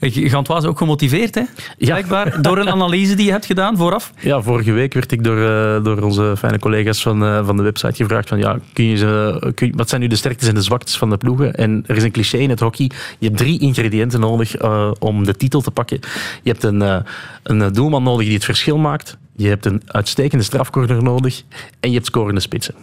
Gantoise ook gemotiveerd, hè? Blijkbaar, ja. door een analyse die je hebt gedaan vooraf. Ja, vorige week werd ik door, uh, door onze fijne collega's van, uh, van de website gevraagd van ja, kun je ze, kun wat zijn nu de sterktes en de zwaktes van de ploegen? En er is een cliché in het hockey. Je hebt drie ingrediënten nodig uh, om de titel te pakken. Je hebt een, een doelman nodig die het verschil maakt. Je hebt een uitstekende strafcorner nodig. En je hebt scorende spitsen.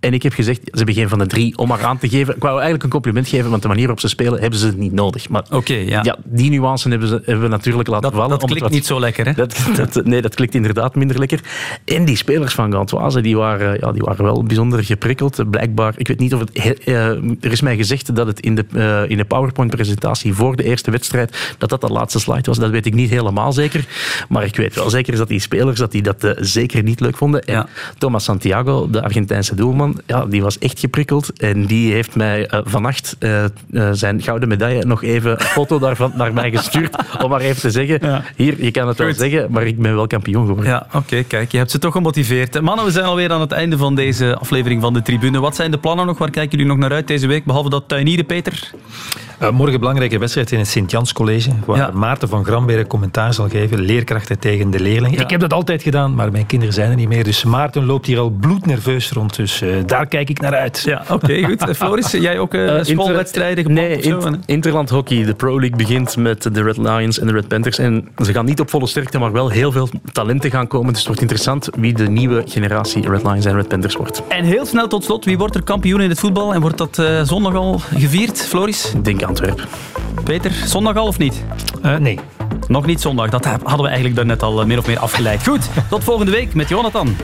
En ik heb gezegd, ze hebben geen van de drie om maar aan te geven. Ik wou eigenlijk een compliment geven, want de manier waarop ze spelen, hebben ze het niet nodig. Maar okay, ja. ja. die nuance hebben, ze, hebben we natuurlijk laten dat, vallen. Dat klikt wat, niet zo lekker, hè? Dat, dat, nee, dat klikt inderdaad minder lekker. En die spelers van Gantoise, die waren, ja, die waren wel bijzonder geprikkeld. Blijkbaar, ik weet niet of het... Uh, er is mij gezegd dat het in de, uh, in de PowerPoint-presentatie voor de eerste wedstrijd, dat dat de laatste slide was. Dat weet ik niet helemaal zeker. Maar ik weet wel zeker dat die spelers dat die dat uh, zeker niet leuk vonden. En ja. Thomas Santiago, de Argentijnse doelman, Ja, die was echt geprikkeld. En die heeft mij uh, vannacht uh, uh, zijn gouden medaille nog even een foto daarvan naar mij gestuurd. om maar even te zeggen, ja. hier, je kan het Goed. wel zeggen, maar ik ben wel kampioen geworden. Ja, oké, kijk, je hebt ze toch gemotiveerd. Mannen, we zijn alweer aan het einde van deze aflevering van de Tribune. Wat zijn de plannen nog? Waar kijken jullie nog naar uit deze week? Behalve dat tuinieren, Peter? Uh, morgen belangrijke wedstrijd in het Sint-Jans College, waar ja. Maarten van Gramberg commentaar zal geven. Leerkrachten tegen de leerlingen. Ja. Ik heb dat altijd gedaan, maar mijn kinderen zijn er niet meer. Dus Maarten loopt hier al bloednerveus rond. Dus uh, daar kijk ik naar uit. Ja, oké, okay, goed. Floris, jij ook uh, schoolwedstrijden Nee, inter Interland Hockey. De Pro League begint met de Red Lions en de Red Panthers. En ze gaan niet op volle sterkte, maar wel heel veel talenten gaan komen. Dus het wordt interessant wie de nieuwe generatie Red Lions en Red Panthers wordt. En heel snel tot slot, wie wordt er kampioen in het voetbal? En wordt dat zondag al gevierd, Floris? Ik denk Antwerpen. Peter, zondag al of niet? Uh, nee. Nog niet zondag. Dat hadden we eigenlijk daarnet al eh, meer of meer afgeleid. Goed, tot volgende week met Jonathan.